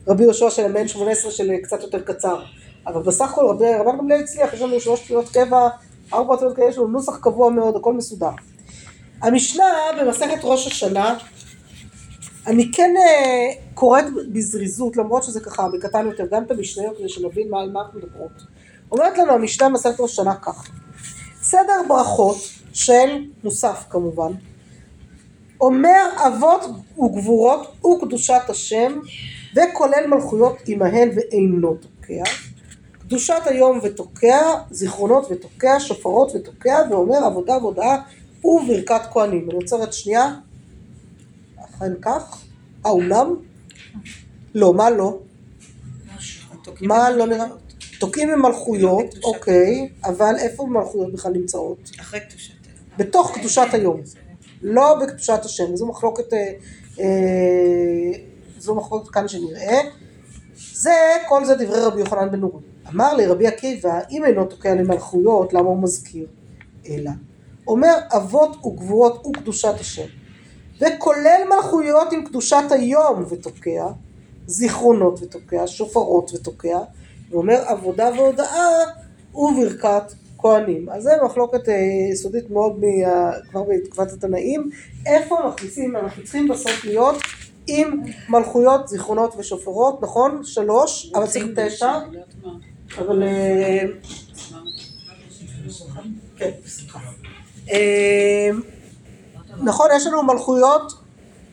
רבי יהושע של המעין 18 של קצת יותר קצר. אבל בסך הכל רבי, רבן גמליאל הצליח, יש לנו שלוש תפילות קבע, ארבע תפילות קבע, יש לנו נוסח קבוע מאוד, הכל מסודר. המשנה במסכת ראש השנה אני כן אה, קוראת בזריזות, למרות שזה ככה בקטן יותר, גם את המשניות כדי שנבין מה, על מה אנחנו מדברות. אומרת לנו המשנה מסכת ראש שנה כך: סדר ברכות של מוסף כמובן, אומר אבות וגבורות וקדושת השם, וכולל מלכויות עמהן ואינו תוקע. קדושת היום ותוקע, זיכרונות ותוקע, שופרות ותוקע, ואומר עבודה והודאה וברכת כהנים. אני עוצרת שנייה. אכן כך? האומנם? לא, מה לא? מה לא נראה? תוקעים עם מלכויות, בקדושת אוקיי, אבל איפה מלכויות בכלל נמצאות? אחרי קדושת היום. בתוך קדושת היום, לא בקדושת השם, זו מחלוקת, אה, אה, זו מחלוקת כאן שנראה. זה, כל זה דברי רבי יוחנן בן נורי. אמר לי רבי עקיבא, אם אינו תוקע למלכויות, למה הוא מזכיר? אלא, אומר אבות וגבורות וקדושת השם, וכולל מלכויות עם קדושת היום ותוקע, זיכרונות ותוקע, שופרות ותוקע, ואומר עבודה והודאה וברכת כהנים. אז זה מחלוקת אה, יסודית מאוד מה, כבר בתקופת התנאים, איפה מכניסים, אנחנו צריכים בסוף להיות עם מלכויות, זיכרונות ושופרות, נכון? שלוש, אבל צריך תשע. אבל... אה, כן. אה, נכון, יש לנו מלכויות,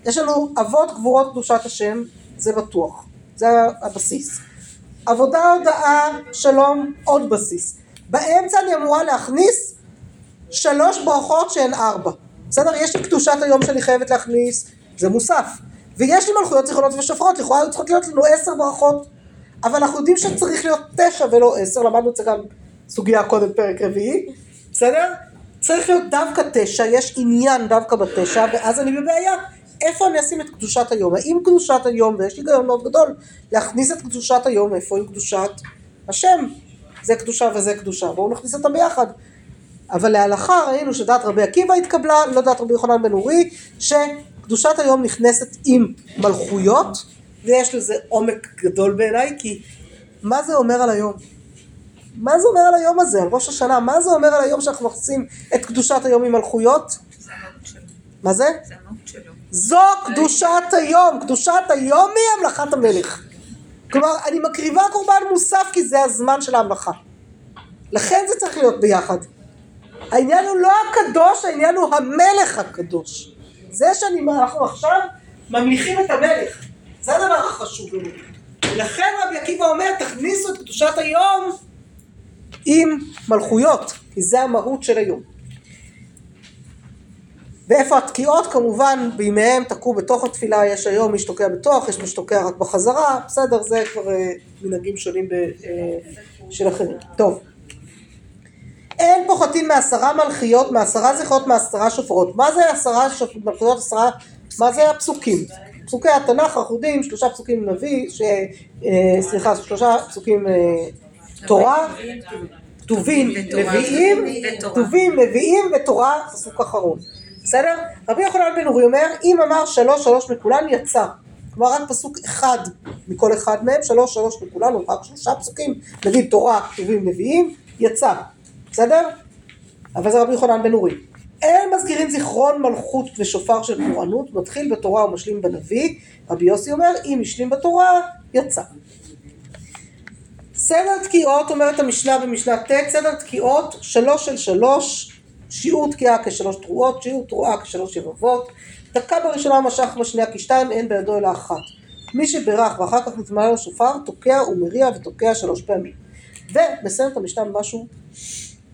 יש לנו אבות גבורות קדושת השם, זה בטוח, זה הבסיס. עבודה, הודאה, שלום, עוד בסיס. באמצע אני אמורה להכניס שלוש ברכות שהן ארבע. בסדר? יש לי קדושת היום שאני חייבת להכניס, זה מוסף. ויש לי מלכויות, זיכרונות ושופרות, לכאורה היו צריכות להיות לנו עשר ברכות. אבל אנחנו יודעים שצריך להיות תשע ולא עשר, למדנו את זה גם סוגיה קודם, פרק רביעי, בסדר? צריך להיות דווקא תשע, יש עניין דווקא בתשע, ואז אני בבעיה. איפה אני אשים את קדושת היום? האם קדושת היום, ויש לי היגיון מאוד גדול, להכניס את קדושת היום, איפה עם קדושת השם? זה קדושה וזה קדושה, בואו נכניס אותם ביחד. אבל להלכה ראינו שדעת רבי עקיבא התקבלה, לא דעת רבי יוחנן בן אורי, שקדושת היום נכנסת עם מלכויות, ויש לזה עומק גדול בעיניי, כי מה זה אומר על היום? מה זה אומר על היום הזה, על ראש השנה? מה זה אומר על היום שאנחנו מכניסים את קדושת היום עם מלכויות? מה זה? זו קדושת היום, קדושת היום היא המלאכת המלך. כלומר, אני מקריבה קורבן מוסף כי זה הזמן של ההמלכה. לכן זה צריך להיות ביחד. העניין הוא לא הקדוש, העניין הוא המלך הקדוש. זה שאני, אנחנו עכשיו ממליכים את המלך. זה הדבר החשוב לנו. ולכן רבי עקיבא אומר, תכניסו את קדושת היום עם מלכויות, כי זה המהות של היום. ואיפה התקיעות כמובן בימיהם תקעו בתוך התפילה, יש היום מי שתוקע בתוך, יש מי שתוקע רק בחזרה, בסדר, זה כבר אה, מנהגים שונים ב, אה, של אחרים. טוב. אין פוחתים מעשרה מלכיות, מעשרה זכרות, מעשרה שופרות. מה זה עשרה שופ- מלכיות, עשרה, מה זה הפסוקים? פסוקי התנ"ך, אחודים, שלושה פסוקים נביא, ש, אה, סליחה, שלושה פסוקים אה, תורה, ותורה. נביאים. כתובים, נביאים ותורה, פסוק אחרון. בסדר? רבי יוחנן בן אורי אומר, אם אמר שלוש שלוש מכולן יצא. כלומר רק פסוק אחד מכל אחד מהם, שלוש שלוש מכולן, או רק שלושה פסוקים, נגיד תורה, כתובים, נביאים, יצא. בסדר? אבל זה רבי יוחנן בן אורי. אין מזכירים זיכרון מלכות ושופר של פורענות, מתחיל בתורה ומשלים בנביא. רבי יוסי אומר, אם השלים בתורה, יצא. סדר תקיעות, אומרת המשנה במשנה ט', סדר תקיעות, שלוש של שלוש, שיעור תקיעה כשלוש תרועות, שיעור תרועה כשלוש יבבות, דקה בראשונה משך בשנייה כשתיים, אין בידו אלא אחת. מי שברך ואחר כך נטמע לו שופר, תוקע ומריע ותוקע שלוש פעמים. ומסיים את המשנה במשהו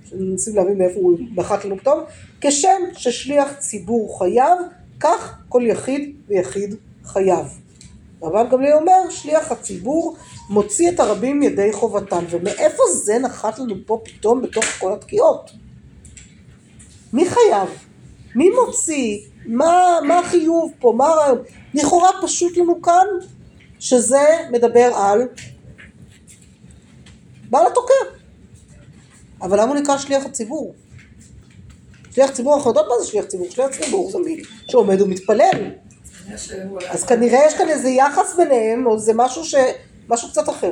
שמנסים להבין מאיפה הוא נחת לנו פתאום, כשם ששליח ציבור חייב, כך כל יחיד ויחיד חייב. רבן גמליאל אומר, שליח הציבור מוציא את הרבים ידי חובתם, ומאיפה זה נחת לנו פה פתאום בתוך כל התקיעות? מי חייב? מי מוציא? מה, מה החיוב פה? מה הרעיון? לכאורה פשוט לנו כאן שזה מדבר על בעל התוקע. אבל למה הוא נקרא שליח הציבור? שליח ציבור, אנחנו יודעות מה זה שליח ציבור. שליח ציבור זה מי שעומד ומתפלל. אז כנראה יש כאן איזה יחס ביניהם, או זה משהו ש... משהו קצת אחר.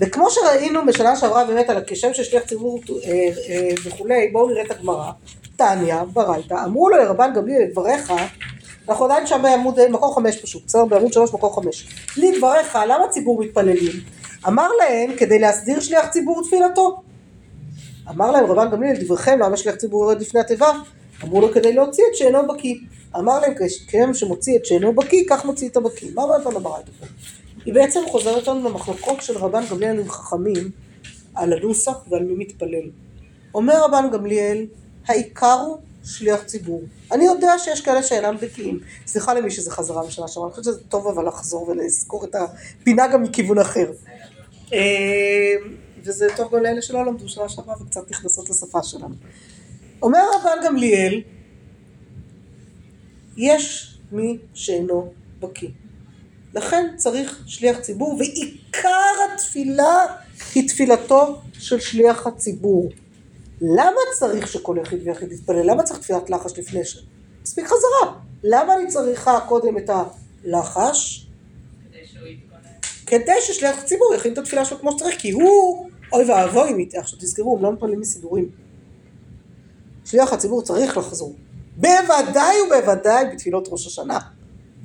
וכמו שראינו בשנה שעברה באמת על הכשם של שליח ציבור אה, אה, וכולי, בואו נראה את הגמרא. תניא, ברייתא, אמרו לו לרבן גמליאל את דבריך, אנחנו עדיין שם בעמוד, מקור חמש פשוט, בסדר? בעמוד שלוש מקור חמש. לדבריך, למה ציבור מתפללים? אמר להם, כדי להסדיר שליח ציבור תפילתו. אמר להם רבן גמליאל, דבריכם, למה שליח ציבור יורד לפני התיבה? אמרו לו כדי להוציא את שאינו בקיא. אמר להם, כשם שמוציא את שאינו בקיא, כך מוציא את הבקיא. מה אומרת לנו ברייתא פה? היא בעצם חוזרת לנו למחלוקות של רבן גמליאל עם חכמים על הנוסח ועל מי מתפלל. אומר רבן גמליאל, העיקר הוא שליח ציבור. אני יודע שיש כאלה שאינם בקיאים. סליחה למי שזה חזרה משנה שעברה, אני חושבת שזה טוב אבל לחזור ולזכור את הפינה גם מכיוון אחר. אה, וזה טוב גם לאלה שלא למדו שנה שעברה וקצת נכנסות לשפה שלנו. אומר רבן גמליאל, יש מי שאינו בקיא. לכן צריך שליח ציבור, ועיקר התפילה היא תפילתו של שליח הציבור. למה צריך שכל יחיד ויחיד יתפלל? למה צריך תפילת לחש לפני ש... מספיק חזרה. למה אני צריכה קודם את הלחש? כדי שהוא יתכונן. כדי ששליח הציבור יכין את התפילה שלו כמו שצריך, כי הוא, אוי ואבוי יטעה. עכשיו תזכרו, הם לא מתפללים מסידורים. שליח הציבור צריך לחזור. בוודאי ובוודאי בתפילות ראש השנה.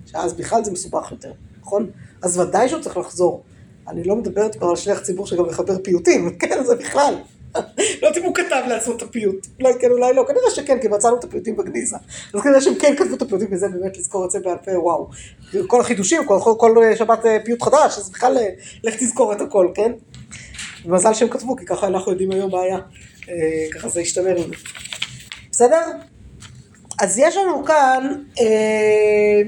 שאז בכלל זה מסובך יותר, נכון? אז ודאי שהוא צריך לחזור. אני לא מדברת כבר על שליח ציבור שגם מחבר פיוטים, כן, זה בכלל. לא יודעת אם הוא כתב לעצמו את הפיוט. אולי כן, אולי לא. כנראה שכן, כי מצאנו את הפיוטים בגניזה. אז כנראה שהם כן כתבו את הפיוטים, וזה באמת לזכור את זה בעל פה, וואו. כל החידושים, כל, כל, כל שבת אה, פיוט חדש, אז בכלל אה, לך תזכור את הכל, כן? מזל שהם כתבו, כי ככה אנחנו יודעים היום מה היה. אה, ככה זה השתמר לנו. בסדר? אז יש לנו כאן, אה,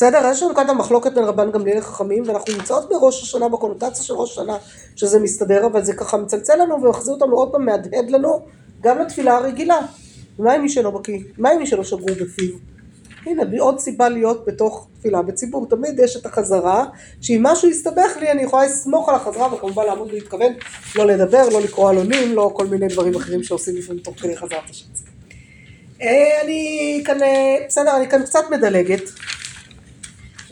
בסדר? יש לנו כאן את המחלוקת בין רבן גמליאל לחכמים, ואנחנו נמצאות בראש השנה, בקונוטציה של ראש השנה, שזה מסתדר, אבל זה ככה מצלצל לנו ומחזיר אותנו עוד פעם, מהדהד לנו, גם לתפילה הרגילה. מה עם מי שלא בקיא? מה עם מי שלא שגור בפיו? הנה, עוד סיבה להיות בתוך תפילה בציבור. תמיד יש את החזרה, שאם משהו יסתבך לי, אני יכולה לסמוך על החזרה, וכמובן לעמוד ולהתכוון, לא לדבר, לא לקרוא עלונים, לא כל מיני דברים אחרים שעושים לפעמים תוך כדי חזרת השץ. אה, אני כאן, אה, בסדר, אני כאן קצת מדלגת.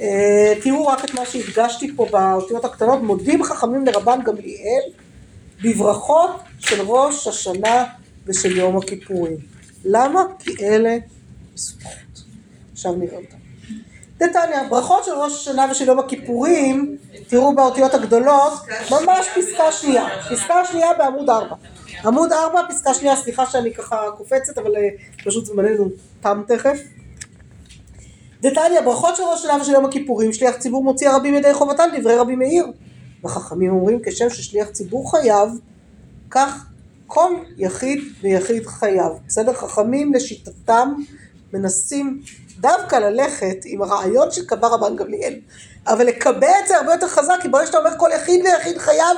אה, תראו רק את מה שהדגשתי פה באותיות הקטנות, מודים חכמים לרבן גמליאל בברכות של ראש השנה ושל יום הכיפורים. למה? כי אלה מסוכות. עכשיו נראה אותם. דתניא, ברכות של ראש השנה ושל יום הכיפורים, תראו באותיות הגדולות, ממש פסקה שנייה. פסקה שנייה בעמוד 4. עמוד 4, פסקה שנייה, סליחה שאני ככה קופצת, אבל אה, פשוט זמננו תם תכף. דתניא, ברכות של ראש השנה ושל יום הכיפורים, שליח ציבור מוציא הרבים ידי חובתן, דברי רבי מאיר. וחכמים אומרים, כשם ששליח ציבור חייב, כך כל יחיד ויחיד חייב. בסדר? חכמים לשיטתם מנסים דווקא ללכת עם הרעיון שקבע רבן גמליאל, אבל לקבע את זה הרבה יותר חזק, כי ברגע שאתה אומר כל יחיד ויחיד חייב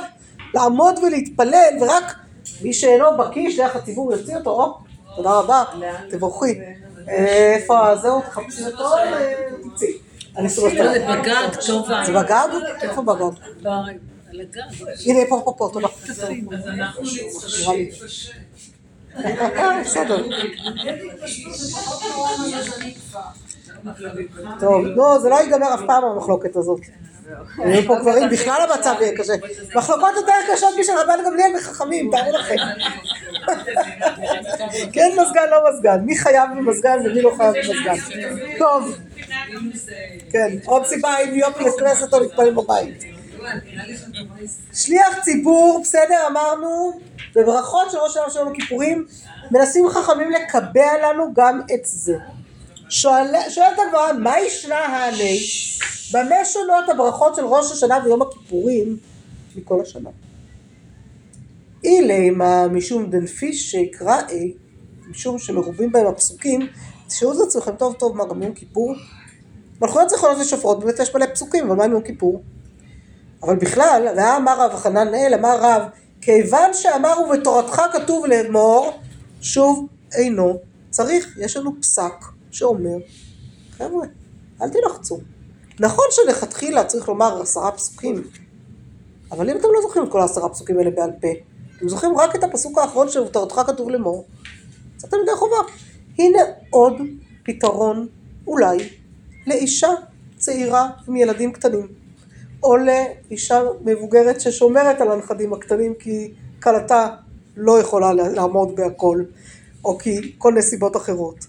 לעמוד ולהתפלל, ורק מי שאינו בקיא, שליח הציבור יוציא אותו, או, תודה רבה, תבורכי. איפה, זהו, תחפשי אותו, אה, תצאי. אני סומכת לא, זה. בגג, טובה. זה בגג? איפה בגג? ב- על הגג. הנה, פה, פה, פה, תודה. בסדר. טוב, לא, זה לא ייגמר אף פעם המחלוקת הזאת. יהיו פה גברים, בכלל המצב יהיה קשה. מחלוקות יותר קשות משל רבן גמליאל וחכמים, תארו לכם. כן מזגן, לא מזגן. מי חייב במזגן ומי לא חייב במזגן. טוב, כן, עוד סיבה אם להיות לכנסת או להתפלל בבית. שליח ציבור, בסדר, אמרנו, בברכות של ראש השנה של יום הכיפורים, מנסים חכמים לקבע לנו גם את זה. שואל- שואלת הגמרא, מה ישנה העני? במה שונות הברכות של ראש השנה ויום הכיפורים מכל השנה? אילימה משום דנפיש שיקרא אי, משום שמרובים בהם הפסוקים, תשאלו את עצמכם טוב טוב מה גם יום כיפור? מלכויות זיכרונות ושופרות, באמת יש מלא פסוקים, אבל מה עם יום כיפור? אבל בכלל, ראה אמר רב חננאל, אמר רב, כיוון שאמר ובתורתך כתוב לאמור, שוב אינו צריך, יש לנו פסק שאומר, חבר'ה, אל תלחצו. נכון שלכתחילה צריך לומר עשרה פסוקים, אבל אם אתם לא זוכרים את כל העשרה פסוקים האלה בעל פה, אתם זוכרים רק את הפסוק האחרון שבתורתך כתוב לאמור, יצאתם ידי חובה. הנה עוד פתרון, אולי, לאישה צעירה עם ילדים קטנים. או לאישה מבוגרת ששומרת על הנכדים הקטנים כי כלתה לא יכולה לעמוד בהכל, או כי כל נסיבות אחרות.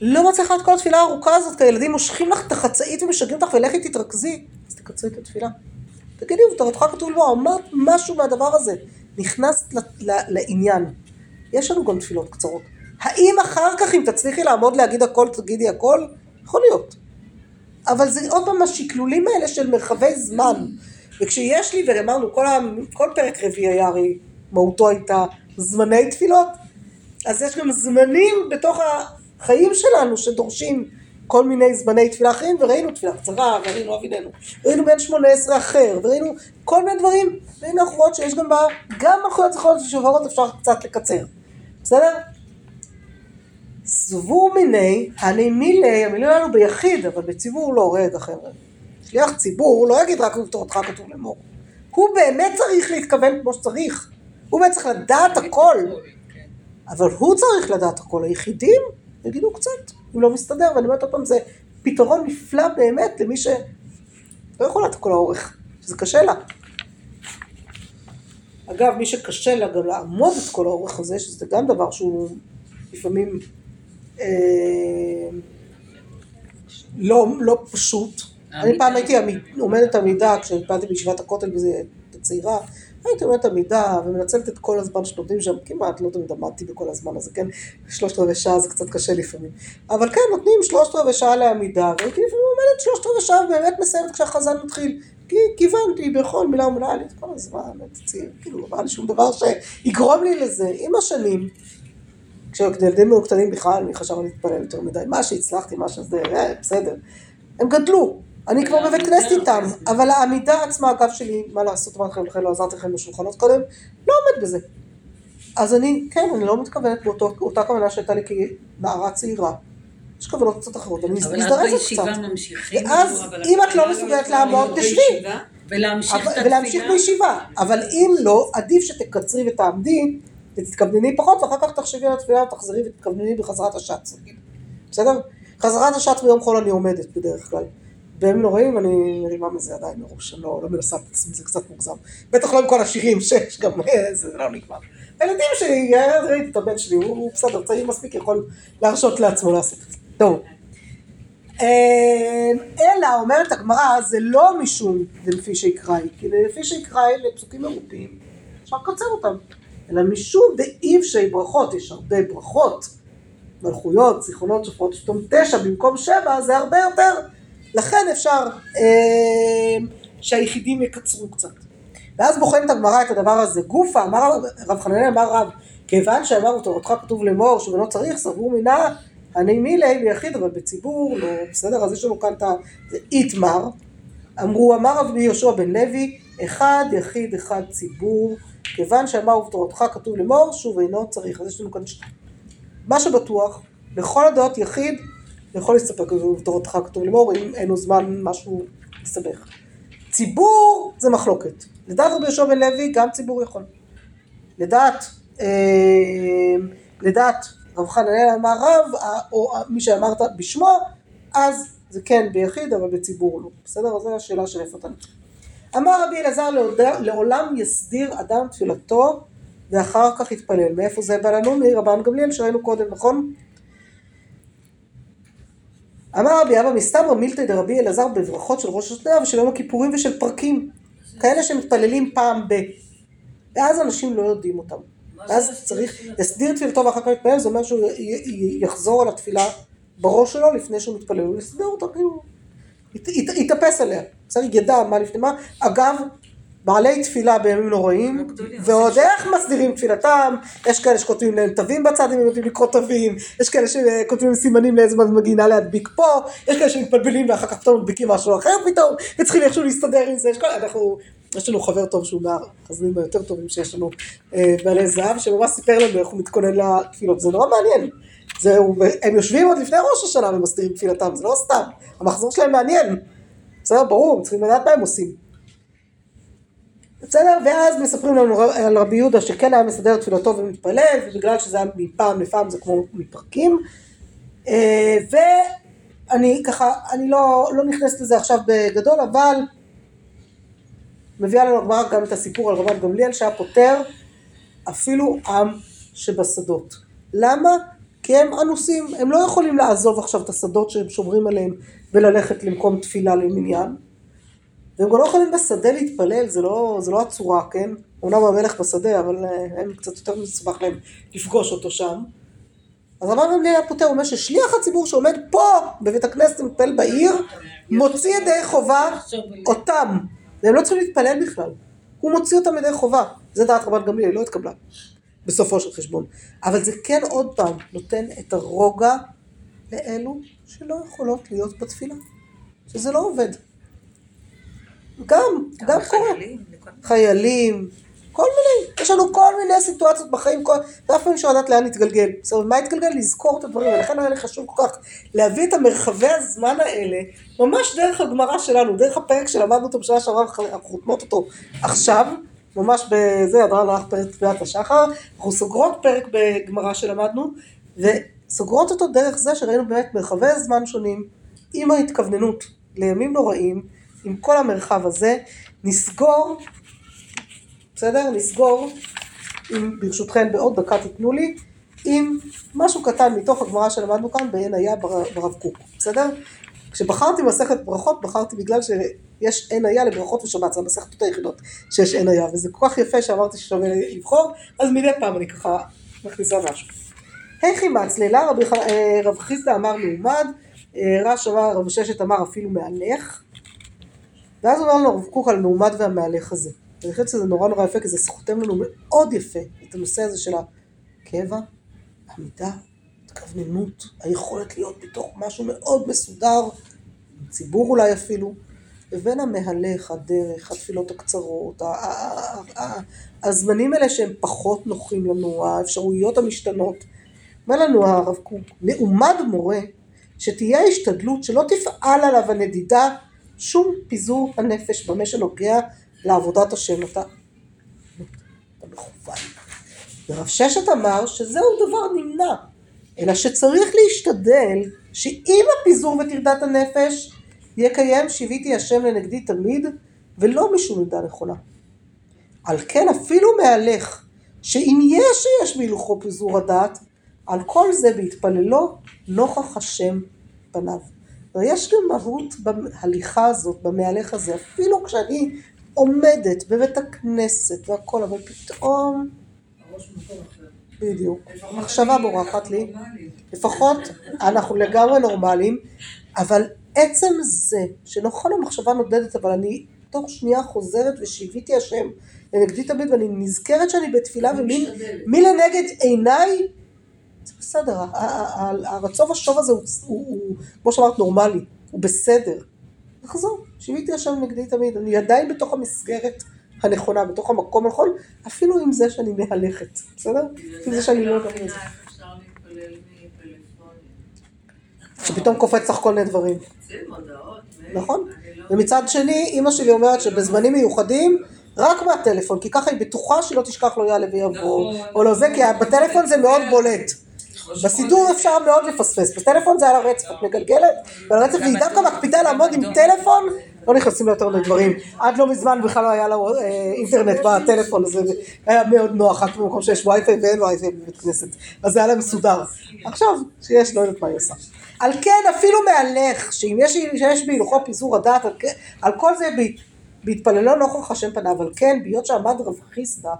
שלא מצליחה את כל התפילה הארוכה הזאת, כי הילדים מושכים לך את החצאית ומשגעים אותך ולכי תתרכזי, אז תקצרי את התפילה. תגידי, ובתורתך כתוב לו, אמרת משהו מהדבר הזה, נכנסת לעניין. יש לנו גם תפילות קצרות. האם אחר כך, אם תצליחי לעמוד להגיד הכל, תגידי הכל? יכול להיות. אבל זה עוד פעם השקלולים האלה של מרחבי זמן. וכשיש לי, ואמרנו, כל, ה, כל פרק רביעי היה הרי, מהותו הייתה זמני תפילות, אז יש גם זמנים בתוך החיים שלנו שדורשים כל מיני זמני תפילה אחרים, וראינו תפילה קצרה, וראינו אביננו, ראינו בן שמונה עשרה אחר, וראינו כל מיני דברים, והנה אנחנו רואות שיש גם בה, גם מלכויות זכויות ושוברות אפשר קצת לקצר, בסדר? סבור מיני, אני מילי, המילים האלו ביחיד, אבל בציבור לא, רגע חבר'ה. שליח ציבור לא יגיד רק ובתורתך כתוב לאמור. הוא באמת צריך להתכוון כמו שצריך. הוא באמת צריך לדעת הכל. כן. אבל הוא צריך לדעת הכל. היחידים יגידו קצת, אם לא מסתדר, ואני אומרת עוד פעם, זה פתרון נפלא באמת למי שלא יכולה את כל האורך, שזה קשה לה. אגב, מי שקשה לה גם לעמוד את כל האורך הזה, שזה גם דבר שהוא לפעמים אה, לא, לא פשוט. אני פעם הייתי עומדת עמידה, כשהתפללתי בישיבת הכותל וזה צעירה, הייתי עומדת עמידה ומנצלת את כל הזמן שנותנים שם, כמעט, לא תמיד עמדתי בכל הזמן הזה, כן? שלושת רבעי שעה זה קצת קשה לפעמים. אבל כן, נותנים שלושת רבעי שעה לעמידה, והייתי לפעמים עומדת שלושת רבעי שעה ובאמת מסיימת כשהחזן מתחיל. כי כיוונתי בכל מילה ומילה, את כל הזמן, כאילו, לא היה לי שום דבר שיגרום לי לזה. עם השנים, כשהילדים היו קטנים בכלל, אני חשבתי להתפלל יותר מדי. מה שהצלחתי, מה שזה, אה, בסדר. הם גדלו. אני כבר בבית כנסת איתם, אבל העמידה עצמה, הגב שלי, מה לעשות, אמרתי לכם, לכן לא עזרתי לכם בשולחנות קודם, לא עומד בזה. אז אני, כן, אני לא מתכוונת באותה כוונה שהייתה לי כנערה צעירה. יש כוונות קצת אחרות, אני אבל אז מזדרזת קצת. בישיבה ממשיכים. ואז, אבל אם את לא התפילה מסוגלת לעמוד, תשבי. ולהמשיך את אבל-. בישיבה. אבל אם לא, עדיף שתקצרי ותעמדי, ותתכוונני פחות, ואחר כך תחשבי על התפילה ותחזרי ותתכוונני בחזרת השץ. בסדר? חזרת השץ ביום חול אני עומדת בדרך כלל. בימים נוראים אני מרימה מזה ידיים מראש, אני לא, לא מנסה את עצמי, זה קצת מוגזם. בטח לא עם כל השירים שיש, גם אה, זה לא נגמר. הילדים שלי, אה, ראיתי את הבן שלי, הוא בסדר, צעיר מספיק, יכול להרשות לעצמו לעשות את זה. טוב. אה, אלא, אומרת הגמרא, זה לא משום ולפי שיקראי, כי לפי שיקראי לפסוקים מרופים, אפשר לקצר אותם, אלא משום דאיבשי ברכות, יש הרבה ברכות, מלכויות, זיכרונות, שופרות, פתאום תשע במקום שבע, זה הרבה יותר, לכן אפשר אה, שהיחידים יקצרו קצת. ואז בוחנת הגמרא את הדבר הזה. גופה, אמר רב חננאל אמר רב, כיוון שאמר בתורתך כתוב לאמור שבנו צריך, סבור מינה, אני מילי ביחיד, אבל בציבור, לא, בסדר, אז יש לנו כאן את ה... זה איתמר, אמרו, אמר רבי יהושע בן לוי, אחד יחיד אחד ציבור, כיוון שאמר ובתורתך כתוב לאמור, שוב אינו צריך, אז יש לנו כאן שתי. מה שבטוח, לכל הדעות יחיד, יכול להסתפק ובתורתך כתוב לאמור, אם אין לו זמן משהו מסתבך. ציבור זה מחלוקת. לדעת רבי יהושע בן לוי, גם ציבור יכול. לדעת, אה, לדעת רב חננאל אמר רב, או מי שאמרת בשמו, אז זה כן ביחיד, אבל בציבור לא. בסדר? אז זו השאלה של איפה אתה נמצא. אמר רבי אלעזר, לעולם יסדיר אדם תפילתו, ואחר כך יתפלל. מאיפה זה בא לנו? מרבן גמליאל שראינו קודם, נכון? אמר רבי אבא מסתברא מילתא דרבי אלעזר בברכות של ראש השנה ושל יום הכיפורים ושל פרקים. כאלה שמתפללים פעם ב... ואז אנשים לא יודעים אותם. ואז צריך? להסדיר תפילתו ואחר כך להתפלל, זה אומר שהוא יחזור על התפילה בראש שלו לפני שהוא מתפלל, הוא יסדר אותה, כאילו, ית- ית- יתאפס עליה, בסדר, ידע מה לפני מה. אגב, בעלי תפילה בימים נוראים, גדולים, ועוד איך מסדירים תפילתם, יש כאלה שכותבים להם תווים בצד, אם הם יודעים לקרוא תווים, יש כאלה שכותבים סימנים לאיזה מגינה להדביק פה, יש כאלה שמתבלבלים ואחר כך פתאום מדביקים משהו אחר פתאום, וצריכים איכשהו להסתדר עם זה, יש כל... אנחנו, יש לנו חבר טוב שהוא מהחזנים היותר טובים שיש לנו, אה, בעלי זהב, שממש סיפר לנו איך הוא מתכונן לתפילות, זה נורא מעניין. זה, הם יושבים עוד לפני ראש השנה ומסדירים תפילתם, זה לא סתם, המחזור שלהם מעניין. בסדר, ברור, צריכים לדעת מה הם עושים. בסדר? ואז מספרים לנו על רבי יהודה שכן היה מסדר תפילתו ומתפלל, ובגלל שזה היה מפעם לפעם זה כמו מפרקים. אה, ואני ככה, אני לא, לא נכנסת לזה עכשיו בגדול, אבל מביאה לנו הגמרא גם את הסיפור על רבן גמליאל שהיה פותר אפילו עם שבשדות. למה? כי הם אנוסים, הם לא יכולים לעזוב עכשיו את השדות שהם שומרים עליהם וללכת למקום תפילה למניין. והם גם לא יכולים בשדה להתפלל, זה לא, זה לא הצורה, כן? אומנם המלך בשדה, אבל אה, הם קצת יותר מסובך להם לפגוש אותו שם. אז אמר רבי היה פותר, הוא אומר ששליח הציבור שעומד פה בבית הכנסת ומתפלל בעיר, מוציא ידי חובה אותם. והם לא צריכים להתפלל בכלל. הוא מוציא אותם ידי חובה. זה דעת רבן גמליאל, היא לא התקבלה. בסופו של חשבון. אבל זה כן עוד פעם נותן את הרוגע לאלו שלא יכולות להיות בתפילה. שזה לא עובד. גם, גם קורה. חיילים. חיילים, כל מיני, יש לנו כל מיני סיטואציות בחיים, כל, ואף פעם אפשר לדעת לאן נתגלגל. זאת אומרת, מה התגלגל? לזכור את הדברים, ולכן היה לי חשוב כל כך להביא את המרחבי הזמן האלה, ממש דרך הגמרא שלנו, דרך הפרק שלמדנו אותו בשנה שעברה, אנחנו חותמות אותו עכשיו, ממש בזה, הדרן הלך פרק תפילת השחר, אנחנו סוגרות פרק בגמרא שלמדנו, וסוגרות אותו דרך זה שראינו באמת מרחבי זמן שונים, עם ההתכווננות לימים נוראים, עם כל המרחב הזה, נסגור בסדר? נסגור, אם ברשותכם בעוד דקה תיתנו לי, עם משהו קטן מתוך הגמרא שלמדנו כאן בעין היה בר- ברב קוק, בסדר? כשבחרתי מסכת ברכות, בחרתי בגלל שיש עין היה לברכות ושבת, זה המסכתות היחידות שיש עין היה, וזה כל כך יפה שאמרתי ששווה לבחור, אז מדי פעם אני ככה מכניסה משהו. היכי מצללה, אה, רב חיסדא אמר מעומד, אה, רש אמר, רב ששת אמר אפילו מהלך, ואז אמר לו רב קוק על המעומד והמהלך הזה. ואני חושבת שזה נורא נורא יפה, כי זה סוחתם לנו מאוד יפה את הנושא הזה של הקבע, העמידה, התכווננות, היכולת להיות בתוך משהו מאוד מסודר, עם ציבור אולי אפילו, לבין המהלך, הדרך, התפילות הקצרות, הזמנים האלה שהם פחות נוחים לנו, האפשרויות המשתנות. אומר לנו הרב קוק, מעומד מורה שתהיה השתדלות שלא תפעל עליו הנדידה שום פיזור הנפש במה שנוגע לעבודת השם. אתה, אתה מכוון. ורב ששת אמר שזהו דבר נמנע, אלא שצריך להשתדל שאם הפיזור וטרדת הנפש יקיים שיוויתי השם לנגדי תמיד, ולא משום עמדה נכונה. על כן אפילו מהלך, שאם יש שיש בהלכו פיזור הדעת, על כל זה בהתפללו נוכח השם פניו. ויש גם מהות בהליכה הזאת, במהלך הזה, אפילו כשאני עומדת בבית הכנסת והכל, אבל פתאום. בדיוק, מחשבה בורחת לי. לפחות אנחנו לגמרי נורמליים, אבל עצם זה שנכון המחשבה נודדת, אבל אני תוך שנייה חוזרת ושיוויתי השם לנגדי תמיד, ואני נזכרת שאני בתפילה, ומי לנגד עיניי, זה בסדר, ה- ה- ה- הרצון ושוב הזה הוא, הוא, כמו שאמרת, נורמלי, הוא בסדר. נחזור, שיוויתי השם נגדי תמיד, אני עדיין בתוך המסגרת הנכונה, בתוך המקום הנכון, אפילו עם זה שאני מהלכת, בסדר? עם זה שאני לא מפלאפונים. שפתאום קופץ לך כל מיני דברים. נכון. לא- ומצד שני, אימא שלי אומרת שבזמנים מיוחדים, רק מהטלפון, כי ככה היא בטוחה שהיא לא תשכח לא יעלה ויבוא, נכון. או לא זה, כי בטלפון זה מאוד בולט. בסידור אפשר מאוד לפספס, בטלפון זה על הרצף, את מגלגלת, ועל הרצף, והיא דווקא מקפידה לעמוד עם טלפון, לא נכנסים לה יותר מדי דברים. עד לא מזמן בכלל לא היה לה אה, אינטרנט בטלפון, אז היה מאוד נוח, רק במקום שיש וי-פיי ואין וי-פיי בבית כנסת. אז זה היה לה מסודר. עכשיו, שיש, לא יודעת מה היא עושה. על כן, אפילו מהלך, שאם יש, שיש בהלכו פיזור הדעת, על, כן- על כל זה בהתפללו נוכח השם פניו, אבל כן, בהיות שעמד רב חיסדא,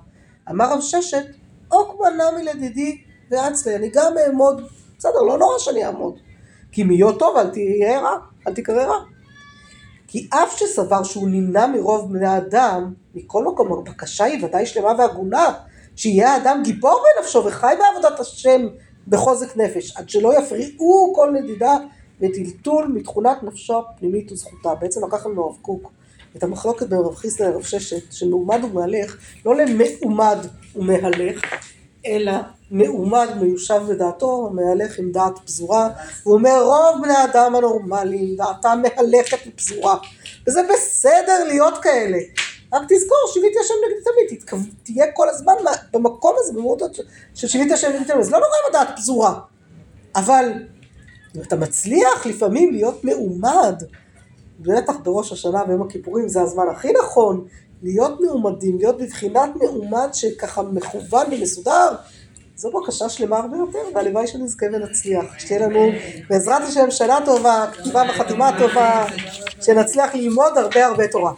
אמר רב ששת, עוקבא נמי לדידי ואצלי, אני גם אעמוד, בסדר, לא נורא שאני אעמוד. כי מיות טוב, אל תהיה רע, אל תקרא רע. כי אף שסבר שהוא נמנע מרוב בני האדם, מכל מקום הבקשה היא ודאי שלמה והגונה, שיהיה האדם גיבור בנפשו וחי בעבודת השם בחוזק נפש, עד שלא יפריעו כל נדידה וטלטול מתכונת נפשו הפנימית וזכותה. בעצם לקח לנו הרב קוק את המחלוקת בין רב חיסדא לרב ששת, שמעומד ומהלך, לא למעומד ומהלך, אלא מעומד מיושב בדעתו, מהלך עם דעת פזורה, הוא אומר רוב בני האדם הנורמליים, דעתם מהלכת ופזורה, וזה בסדר להיות כאלה. רק תזכור, שיוויתי השם נגד תמיד, תתכו- תהיה כל הזמן במקום הזה, במהות של- שיוויתי השם נגד תמיד, זה לא נורא עם הדעת פזורה, אבל אם אתה מצליח לפעמים להיות מעומד, בטח בראש השנה ויום הכיפורים זה הזמן הכי נכון, להיות מעומדים, להיות בבחינת מעומד שככה מכוון ומסודר, זו בקשה שלמה הרבה יותר, והלוואי שנזכה ונצליח. שתהיה לנו בעזרת השם שנה טובה, כתיבה וחתימה טובה, שנצליח ללמוד הרבה הרבה תורה.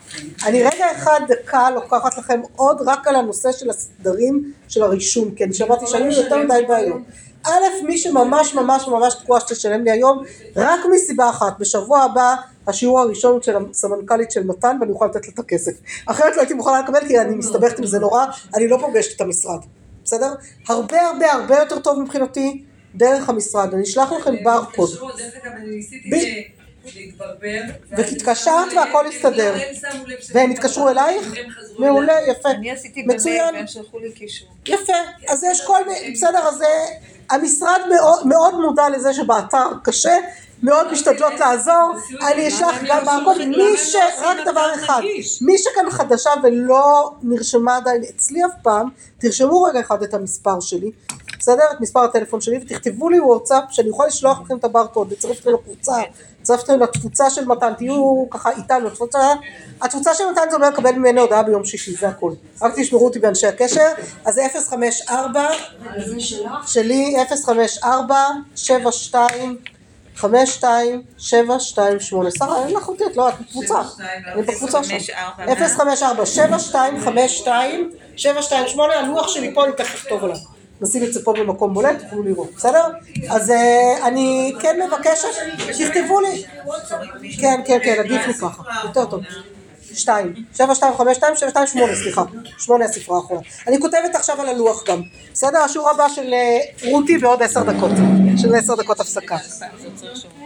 אני רגע אחד דקה לוקחת לכם עוד רק על הנושא של הסדרים של הרישום, כי אני שמעתי שהיו יותר מדי בעיות. א', מי שממש ממש ממש תקועה שתשלם לי היום, רק מסיבה אחת, בשבוע הבא השיעור הראשון של הסמנכ"לית של מתן ואני אוכל לתת לה את הכסף. אחרת לא הייתי מוכנה לקבל כי אני מסתבכת עם זה נורא, אני לא פוגשת את המשרד, בסדר? הרבה הרבה הרבה יותר טוב מבחינתי דרך המשרד, אני אשלח לכם ברקוד. להתברבר. והתקשרת ואז והכל הסתדר. שזה והם לא התקשרו אלייך? מעולה. יפה. אני עשיתי במייל מצוין. והם שלחו לי קישור. יפה, אז יש כל מיני, בסדר, אז אה, המשרד מאוד, מאוד מודע לזה שבאתר קשה, מאוד משתדלות לעזור, אני אשלח גם ברקוד, מי ש... רק דבר אחד, מי שכאן חדשה ולא נרשמה עדיין אצלי אף פעם, תרשמו רגע אחד את המספר שלי, בסדר? את מספר הטלפון שלי, ותכתבו לי וואטסאפ שאני יכול לשלוח לכם את הברקוד, לצרף אתכם לקבוצה, לצרף אתכם לתפוצה של מתן, תהיו ככה איתנו, התפוצה, התפוצה של מתן זה אומר לקבל ממני הודעה ביום שישי, זה הכל, רק תשמרו אותי באנשי הקשר, אז זה 054 זה שלך? שלי 054 72 52 728 שרה אין לך אותי את לא את בקבוצה. אני בקבוצה שם 054 7252 728 הלוח שלי פה אני תכף אכתוב עליו. נשים את זה פה במקום בולט תוכלו לראות בסדר? אז אה, אני כן מבקשת תכתבו לי. כן כן כן עדיף לי ככה. יותר טוב שתיים, שבע, שתיים, חמש, שתיים, שבע, שתיים, שמונה, סליחה, שמונה הספרה האחרונה. אני כותבת עכשיו על הלוח גם, בסדר? השיעור הבא של אה, רותי בעוד עשר דקות, של עשר דקות הפסקה.